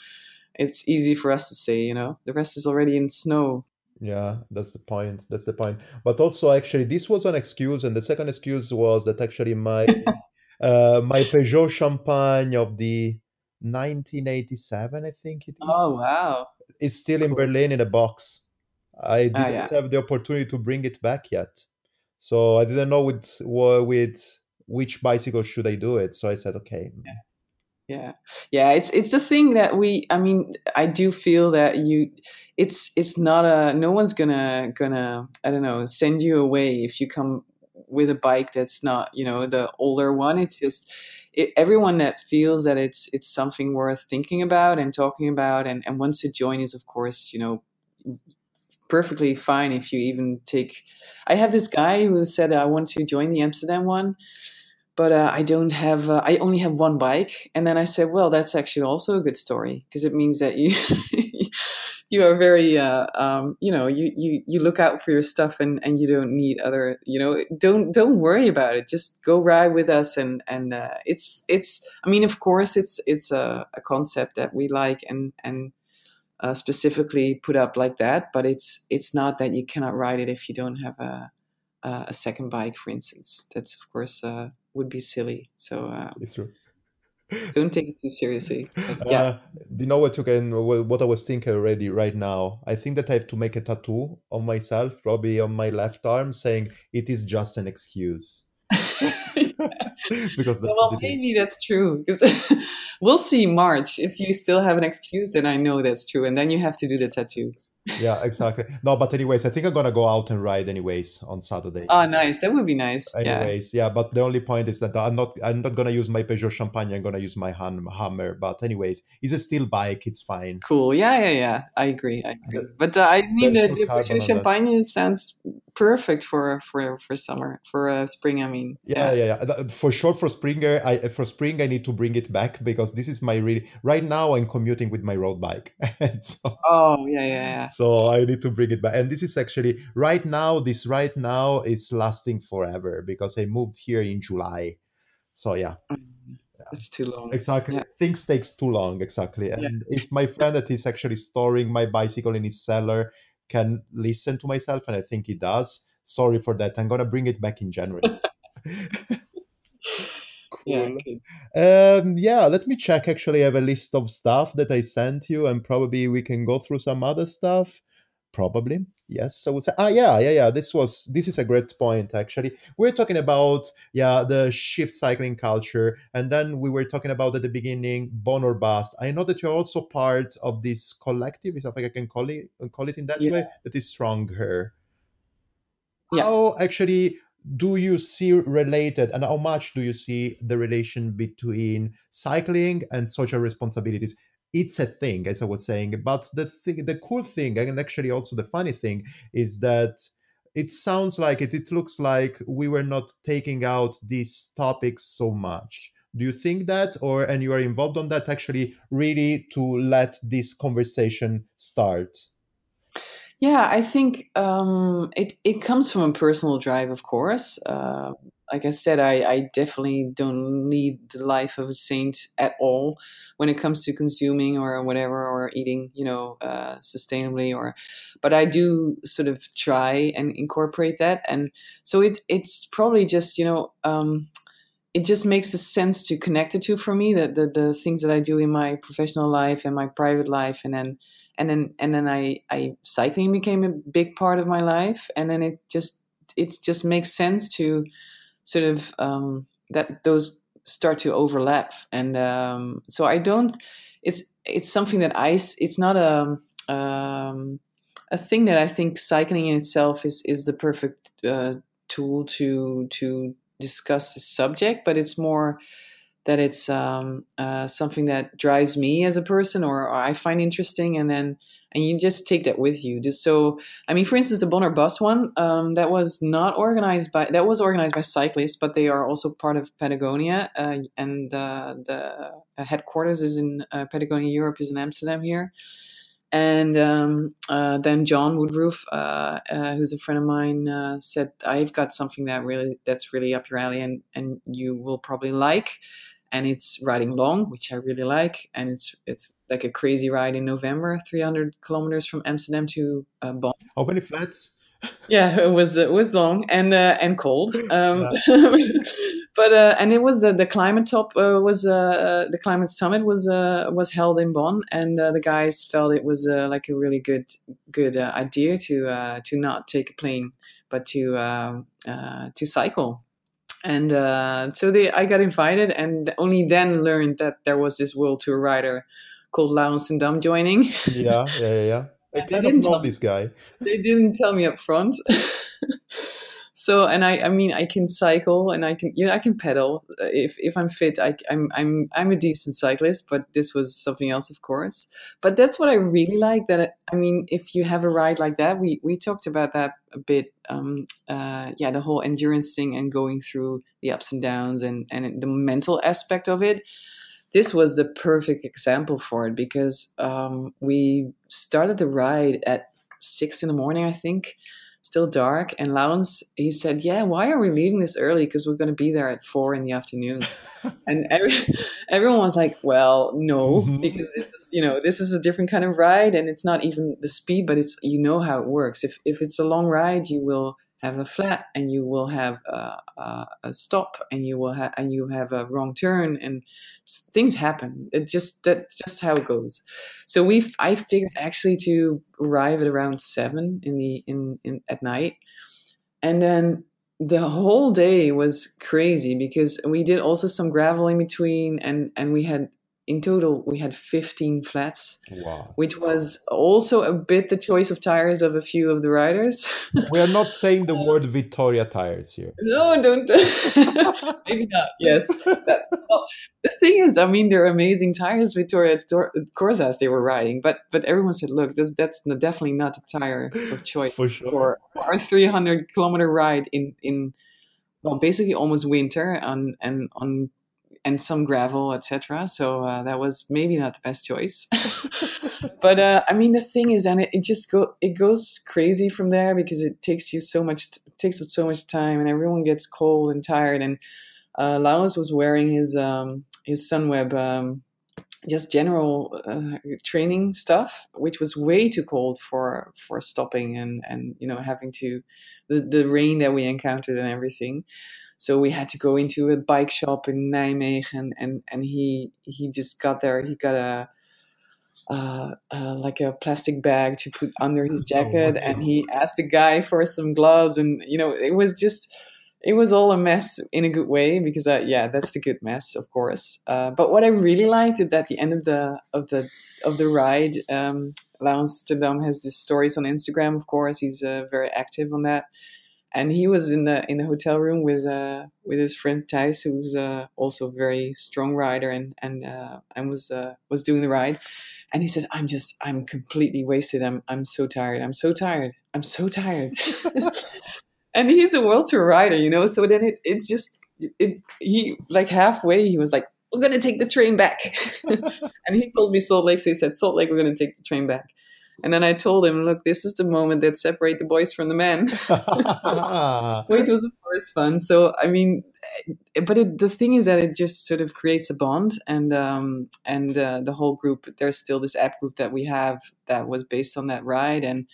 it's easy for us to say, you know, the rest is already in snow. Yeah, that's the point. That's the point. But also, actually, this was an excuse, and the second excuse was that actually my [laughs] uh, my Peugeot Champagne of the 1987, I think it is. Oh wow! Is still cool. in Berlin in a box. I ah, didn't ah, yeah. have the opportunity to bring it back yet. So I didn't know with with which bicycle should I do it. So I said, okay. Yeah. Yeah. Yeah, it's it's a thing that we I mean, I do feel that you it's it's not a no one's gonna gonna I don't know, send you away if you come with a bike that's not, you know, the older one. It's just it, everyone that feels that it's it's something worth thinking about and talking about and, and wants to join is of course, you know, perfectly fine if you even take. I have this guy who said I want to join the Amsterdam one, but uh, I don't have. Uh, I only have one bike, and then I said, well, that's actually also a good story because it means that you. [laughs] you are very uh, um, you know you, you you look out for your stuff and and you don't need other you know don't don't worry about it just go ride with us and and uh, it's it's i mean of course it's it's a, a concept that we like and and uh, specifically put up like that. But it's it's not that you cannot ride it if you don't have a a second bike, for instance. That's of course uh, would be silly. So uh, it's true. [laughs] don't take it too seriously. But, yeah. Uh, you know what you can what I was thinking already right now. I think that I have to make a tattoo on myself, probably on my left arm, saying it is just an excuse. [laughs] because that's well, maybe that's true. Because [laughs] we'll see March. If you still have an excuse, then I know that's true, and then you have to do the tattoo yeah, exactly. No, but anyways, I think I'm gonna go out and ride anyways on Saturday. Oh, nice. That would be nice. Anyways, yeah. yeah. But the only point is that I'm not. I'm not gonna use my Peugeot Champagne. I'm gonna use my hand hammer. But anyways, it's a steel bike. It's fine. Cool. Yeah, yeah, yeah. I agree. I agree. but uh, I mean, the, the Peugeot Champagne sounds perfect for for for summer for uh, spring. I mean. Yeah, yeah, yeah. yeah. For sure, for spring, I for spring I need to bring it back because this is my really right now. I'm commuting with my road bike. [laughs] so, oh yeah, yeah, yeah so I need to bring it back. And this is actually right now. This right now is lasting forever because I moved here in July. So yeah. Mm, it's too long. Exactly. Yeah. Things takes too long. Exactly. And yeah. if my friend that is actually storing my bicycle in his cellar can listen to myself, and I think he does. Sorry for that. I'm gonna bring it back in January. [laughs] Yeah. Um, yeah, let me check. Actually, I have a list of stuff that I sent you, and probably we can go through some other stuff. Probably, yes. I would say, ah, yeah, yeah, yeah. This was this is a great point. Actually, we're talking about yeah the shift cycling culture, and then we were talking about at the beginning Bonn or bust. I know that you're also part of this collective, if I can call it call it in that yeah. way, that is stronger. Yeah. How actually do you see related and how much do you see the relation between cycling and social responsibilities? It's a thing as i was saying but the th- the cool thing and actually also the funny thing is that it sounds like it it looks like we were not taking out these topics so much. Do you think that or and you are involved on that actually really to let this conversation start yeah, I think um, it it comes from a personal drive, of course. Uh, like I said, I, I definitely don't need the life of a saint at all when it comes to consuming or whatever or eating, you know, uh, sustainably. Or, but I do sort of try and incorporate that, and so it it's probably just you know. Um, it just makes a sense to connect the two for me the, the the things that I do in my professional life and my private life and then and then and then I, I cycling became a big part of my life. And then it just it just makes sense to sort of um, that those start to overlap. And um, so I don't it's it's something that I it's not a um, a thing that I think cycling in itself is is the perfect uh, tool to to discuss the subject but it's more that it's um, uh, something that drives me as a person or, or, I find interesting, and then and you just take that with you. Just so, I mean, for instance, the Bonn or Bust one um, that was not organized by that was organized by cyclists, but they are also part of Patagonia, uh, and uh, the headquarters is in uh, Patagonia Europe is in Amsterdam here. And um, uh, then John Woodruff, uh, uh, who's a friend of mine, uh, said, "I've got something that really that's really up your alley, and and you will probably like." And it's riding long, which I really like. And it's it's like a crazy ride in November, 300 kilometers from Amsterdam to uh, Bonn. How many flats? [laughs] yeah, it was it was long and uh, and cold, [laughs] um, [laughs] but uh, and it was the the climate top uh, was uh, uh, the climate summit was uh, was held in Bonn, and the guys felt it was like a really good good idea to to not take a plane but to um, to cycle and uh, so they, I got invited, and only then learned that there was this world tour rider called Laurens ten Dam joining. yeah, yeah, yeah. [laughs] I kind of know this guy. They didn't tell me up front. [laughs] so and I, I mean I can cycle and I can you know I can pedal if if I'm fit I, I'm I'm I'm a decent cyclist but this was something else of course but that's what I really like that I mean if you have a ride like that we we talked about that a bit um, uh, yeah the whole endurance thing and going through the ups and downs and and the mental aspect of it this was the perfect example for it because um, we started the ride at six in the morning I think still dark. And Laurens, he said, "Yeah, why are we leaving this early? Because we're going to be there at four in the afternoon." [laughs] and every, everyone was like, "Well, no, mm-hmm. because this is you know this is a different kind of ride, and it's not even the speed, but it's you know how it works. If if it's a long ride, you will." Have a flat and you will have a, a, a stop and you will have and you have a wrong turn and things happen. It just that's just how it goes. So we I figured actually to arrive at around seven in the in, in at night, and then the whole day was crazy because we did also some gravel in between and and we had in total we had 15 flats wow. which was also a bit the choice of tires of a few of the riders. We are not [laughs] saying the uh, word Vittoria tires here. No don't. [laughs] Maybe not. Yes. That, well, the thing is i mean they're amazing tires. Vittoria corsas they were riding but but everyone said look this, that's definitely not a tire of choice for, sure. for our 300 kilometer ride in in well basically almost winter on and on and some gravel, etc. So uh, that was maybe not the best choice. [laughs] [laughs] but uh, I mean, the thing is, and it, it, just go it goes crazy from there because it takes you so much it takes up so much time, and everyone gets cold and tired. And uh, Laurens was wearing his um, his Sunweb. Um, just general uh, training stuff, which was way too cold for for stopping and and you know having to the, the rain that we encountered and everything. So we had to go into a bike shop in Nijmegen, and and, he he just got there. He got a uh, uh, like a plastic bag to put under his [laughs] oh, jacket, oh, wow. and he asked the guy for some gloves, and you know it was just it was all a mess in a good way because uh, yeah that's the good mess of course uh, but what i really liked is at the end of the of the of the ride um Laurens Dam has these stories on instagram of course he's uh, very active on that and he was in the in the hotel room with uh, with his friend Thijs, who's uh, also a very strong rider and and uh, and was uh, was doing the ride. And he said, "I'm just I'm completely wasted. I'm I'm so tired. I'm so tired. I'm so tired." [laughs] and he's a world tour rider, you know. So then it it's just it he like halfway he was like, "We're gonna take the train back," [laughs] and he called me Salt Lake, so he said, "Salt Lake, we're gonna take the train back." And then I told him, look, this is the moment that separate the boys from the men, [laughs] [laughs] which was of course fun. So I mean, but it, the thing is that it just sort of creates a bond, and um, and uh, the whole group. There's still this app group that we have that was based on that ride, and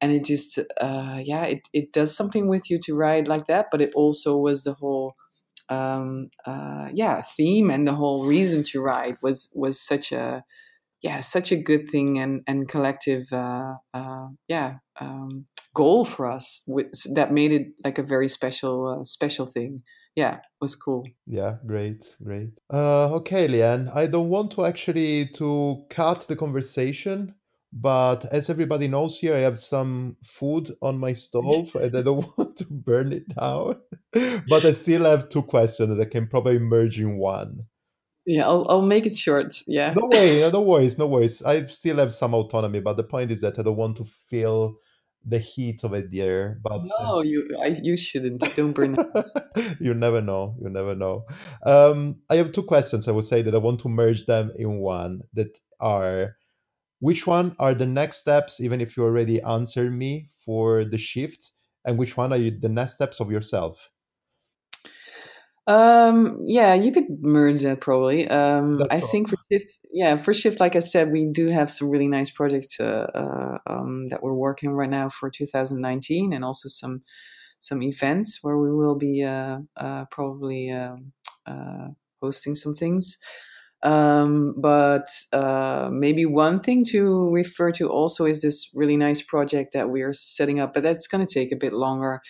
and it just uh, yeah, it it does something with you to ride like that. But it also was the whole um, uh, yeah theme and the whole reason to ride was was such a yeah, such a good thing and and collective uh, uh, yeah um, goal for us that made it like a very special uh, special thing. Yeah, was cool. Yeah, great, great. Uh, okay, Leanne, I don't want to actually to cut the conversation, but as everybody knows here, I have some food on my stove [laughs] and I don't [laughs] want to burn it down. [laughs] but I still have two questions that I can probably merge in one. Yeah, I'll, I'll make it short. Yeah. No way, no worries, no worries. I still have some autonomy, but the point is that I don't want to feel the heat of it there. But no, uh, you I, you shouldn't. Don't burn. [laughs] you never know. You never know. Um, I have two questions. I would say that I want to merge them in one. That are, which one are the next steps? Even if you already answered me for the shift, and which one are you the next steps of yourself? Um, yeah, you could merge that probably. Um, I all. think for shift, yeah, for shift, like I said, we do have some really nice projects uh, uh, um, that we're working right now for 2019, and also some some events where we will be uh, uh probably um, uh, hosting some things. Um, but uh, maybe one thing to refer to also is this really nice project that we are setting up, but that's going to take a bit longer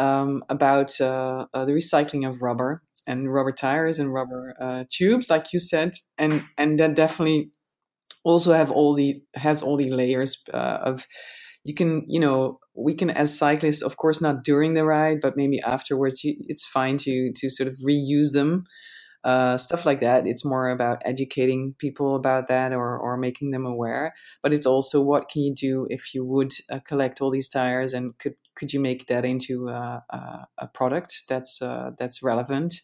um, about uh, uh, the recycling of rubber and rubber tires and rubber uh, tubes, like you said, and and that definitely also have all the has all the layers of you can you know we can as cyclists of course not during the ride but maybe afterwards you, it's fine to to sort of reuse them uh, stuff like that. It's more about educating people about that or, or making them aware. But it's also what can you do if you would uh, collect all these tires and could could you make that into a, a, a product that's uh, that's relevant?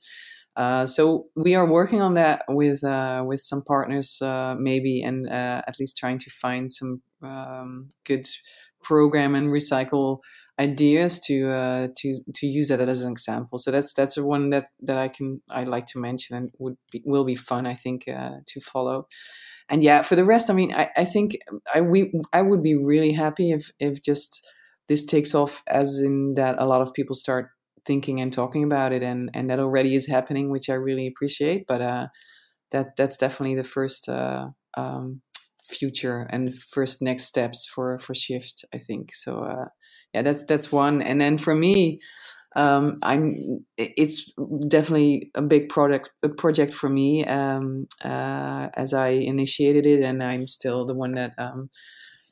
Uh, so we are working on that with uh, with some partners, uh, maybe, and at least trying to find some um, good program and recycle ideas to uh, to to use that as an example. So that's that's one that that I can I like to mention and would be, will be fun I think uh, to follow. And yeah, for the rest, I mean, I, I think I we I would be really happy if if just this takes off, as in that a lot of people start thinking and talking about it, and and that already is happening, which I really appreciate. But uh, that that's definitely the first uh, um, future and first next steps for for shift. I think so. Yeah, that's that's one. And then for me, um, I'm. It's definitely a big product a project for me um, uh, as I initiated it, and I'm still the one that um,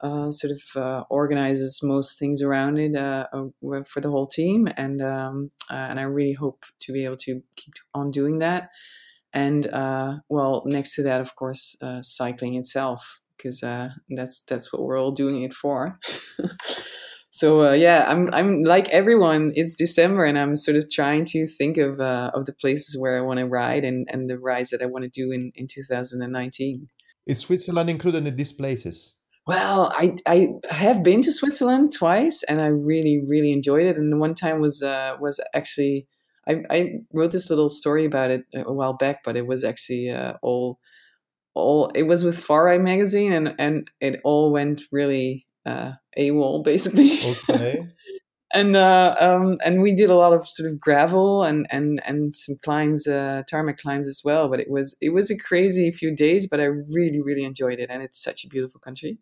uh, sort of uh, organizes most things around it uh, uh for the whole team, and um, uh, and I really hope to be able to keep on doing that. And well, next to that, of course, cycling itself, because that's that's what we're all doing it for. [laughs] so yeah, I'm I'm like everyone. It's December, and I'm sort of trying to think of of the places where I want to ride and and the rides that I want to do in in 2019. Is Switzerland included in these places? Well, I I have been to Switzerland twice, and I really really enjoyed it. And the one time was uh, was actually I, I wrote this little story about it a while back, but it was actually uh, all all it was with Far Ride magazine, and and it all went really uh, AWOL basically. Okay. [laughs] and uh, um, and we did a lot of sort of gravel and and and some climbs, uh, tarmac climbs as well. But it was it was a crazy few days, but I really really enjoyed it, and it's such a beautiful country.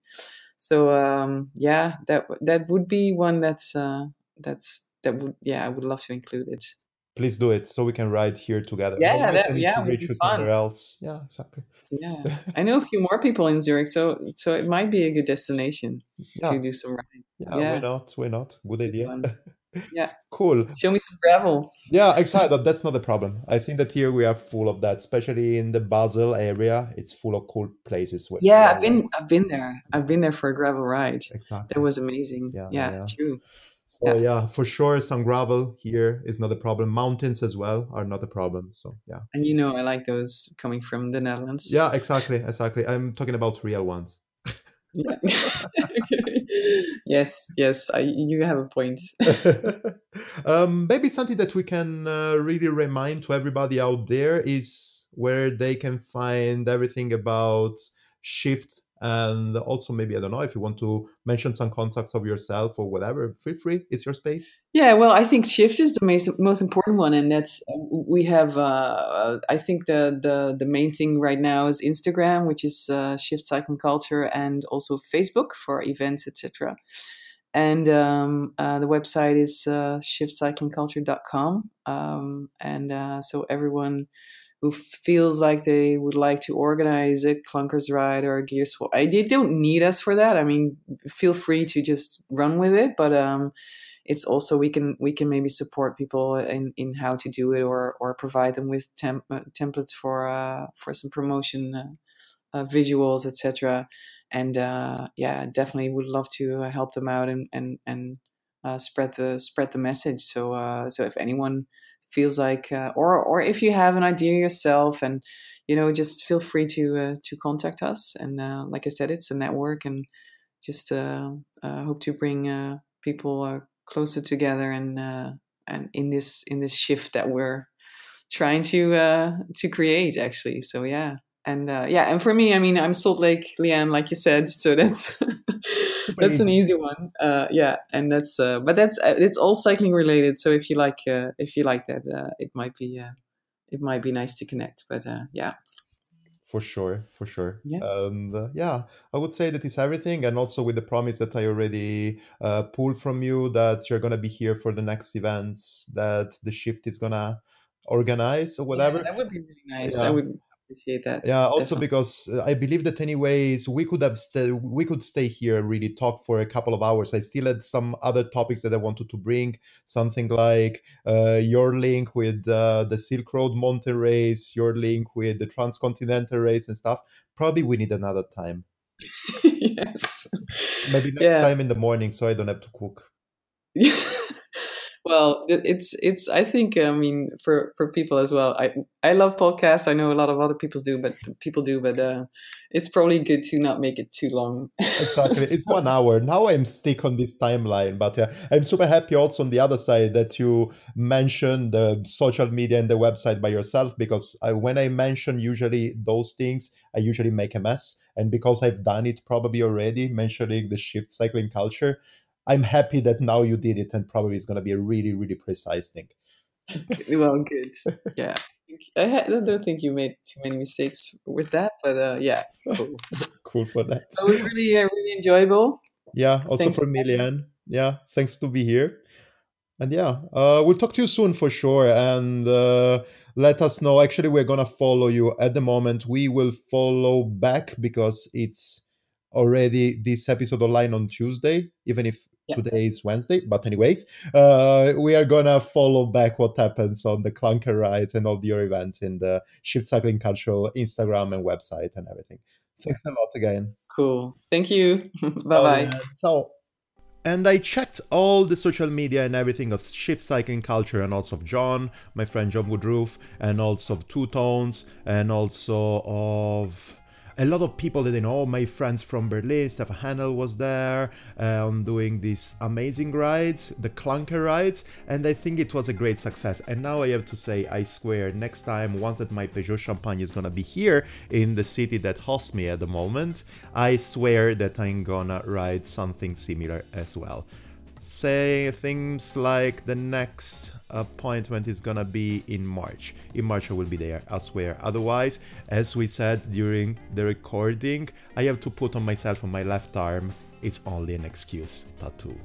So um, yeah, that that would be one that's uh, that's that would yeah I would love to include it. Please do it so we can ride here together. Yeah, that, yeah, be fun. else. Yeah, exactly. Yeah, [laughs] I know a few more people in Zurich, so so it might be a good destination yeah. to do some riding. Yeah, yeah, why not? Why not? Good idea. [laughs] Yeah. cool. Show me some gravel. Yeah, exactly. That's not a problem. I think that here we are full of that, especially in the Basel area. It's full of cool places. yeah, I've been I've been there. I've been there for a gravel ride. Exactly. That was amazing. Yeah, yeah, yeah. true. So yeah. yeah. for sure, some gravel here is not a problem. Mountains as well are not a problem. So yeah. And you know, I like those coming from the Netherlands. Yeah, exactly, exactly. I'm talking about real ones. yeah. [laughs] yes, yes, I, you have a point. [laughs] um, maybe something that we can uh, really remind to everybody out there is where they can find everything about shift and also maybe i don't know if you want to mention some contacts of yourself or whatever feel free it's your space. Yeah well i think shift is the most, important one and that's we have uh, i think the, the the main thing right now is instagram which is uh, shift cycling culture and also facebook for events etc and um, uh, the website is uh, shiftcyclingculture.com um, and uh, so everyone who feels like they would like to organize a clunkers ride or a gear swap. I, they don't need us for that. I mean, feel free to just run with it, but um, it's also we can we can maybe support people in, in how to do it or or provide them with temp, uh, templates for uh, for some promotion uh, uh visuals, etc. And uh, yeah, definitely would love to help them out and and and uh, spread the spread the message. So so if anyone feels like uh, or or if you have an idea yourself and you know just feel free to uh, to contact us. And uh, like i said it's a network and just uh, uh, hope to bring uh, people closer together and and in this in this shift that we're trying to to create actually. So yeah. And yeah and for me i mean i'm salt lake leanne like you said. So that's [laughs] that's an easy one. Uh, yeah, and that's uh, but that's uh, it's all cycling related. So if you like uh, if you like that, uh, it might be uh, it might be nice to connect. But yeah, for sure, for sure. Yeah. And yeah, I would say that is everything, and also with the promise that I already pulled from you that you're gonna be here for the next events that the shift is gonna organize or whatever. Yeah, that would be really nice. Yeah. I would appreciate that. Yeah, also definitely. because uh, I believe that anyways we could have st- we could stay here and really talk for a couple of hours. I still had some other topics that I wanted to bring, something like uh, your link with uh, the Silk Road mountain race, your link with the transcontinental race and stuff. Probably we need another time. [laughs] yes. Maybe next yeah. time in the morning, so I don't have to cook. [laughs] well it's it's i think i mean for for people as well i i love podcasts. I know a lot of other people do but people do but uh it's probably good to not make it too long. Exactly. It's one [laughs] hour. Now i'm stuck on this timeline but yeah i'm super happy also on the other side that you mentioned the social media and the website by yourself because I, when i mention usually those things i usually make a mess. And because i've done it probably already mentioning the shift cycling culture I'm happy that now you did it, and probably it's going to be a really, really precise thing. [laughs] well, good. Yeah, I, don't think you made too many mistakes with that, but uh, yeah, cool. [laughs] cool for that. So it was really, uh, really enjoyable. Yeah, also thanks for Millian. Yeah, thanks to be here. and yeah, uh, we'll talk to you soon for sure. And uh, let us know. Actually, we're gonna follow you at the moment. We will follow back because it's already this episode online on Tuesday, even if yeah. today is Wednesday. But anyways, uh, we are gonna follow back what happens on the clunker rides and all your events in the Shift Cycling Culture Instagram and website and everything. Thanks a lot again. Cool. Thank you. [laughs] bye bye. Ciao. And I checked all the social media and everything of Shift Cycling Culture and also of John, my friend John Woodruff, and also of Two Tones, and also of a lot of people that I know, my friends from Berlin, Stefan Handel was there um, doing these amazing rides, the clunker rides, and I think it was a great success. And now I have to say, I swear, next time, once that my Peugeot Champagne is gonna be here in the city that hosts me at the moment, I swear that I'm gonna ride something similar as well say things like the next appointment is gonna be in March. In March, I will be there, swear. Otherwise, as we said during the recording, I have to put on myself on my left arm. It's only an excuse tattoo.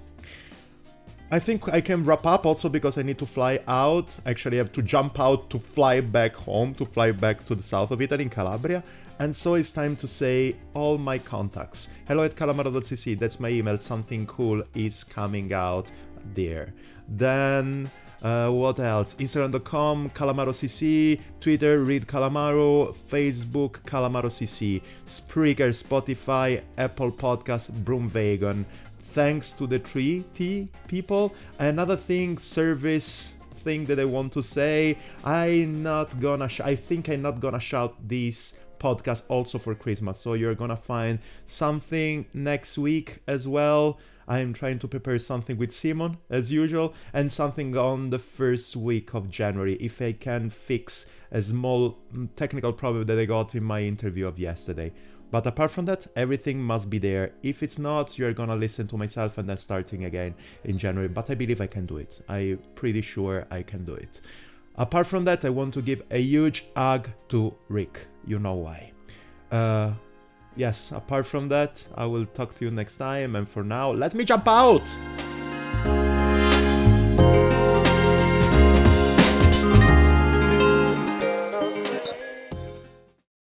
I think I can wrap up also because I need to fly out. Actually, I have to jump out to fly back home, to fly back to the south of Italy in Calabria. And so it's time to say all my contacts. Hello at calamaro.cc, that's my email. Something cool is coming out there. Then uh, what else? Instagram.com, CalamaroCC, Twitter, Read Calamaro, Facebook, CalamaroCC, Spreaker, Spotify, Apple Podcast, Broomwagon. Thanks to the three T people. Another thing, service thing that I want to say. I'm not gonna. Sh- I think I'm not gonna shout this podcast also for Christmas. So you're gonna find something next week as well. I'm trying to prepare something with Simon as usual and something on the first week of January if I can fix a small mm, technical problem that I got in my interview of yesterday. But apart from that, everything must be there. If it's not, you're gonna listen to myself and then starting again in January. But I believe I can do it. I'm pretty sure I can do it. Apart from that, I want to give a huge hug to Rick you know why. Uh, yes, apart from that, I will talk to you next time. And for now, let me jump out!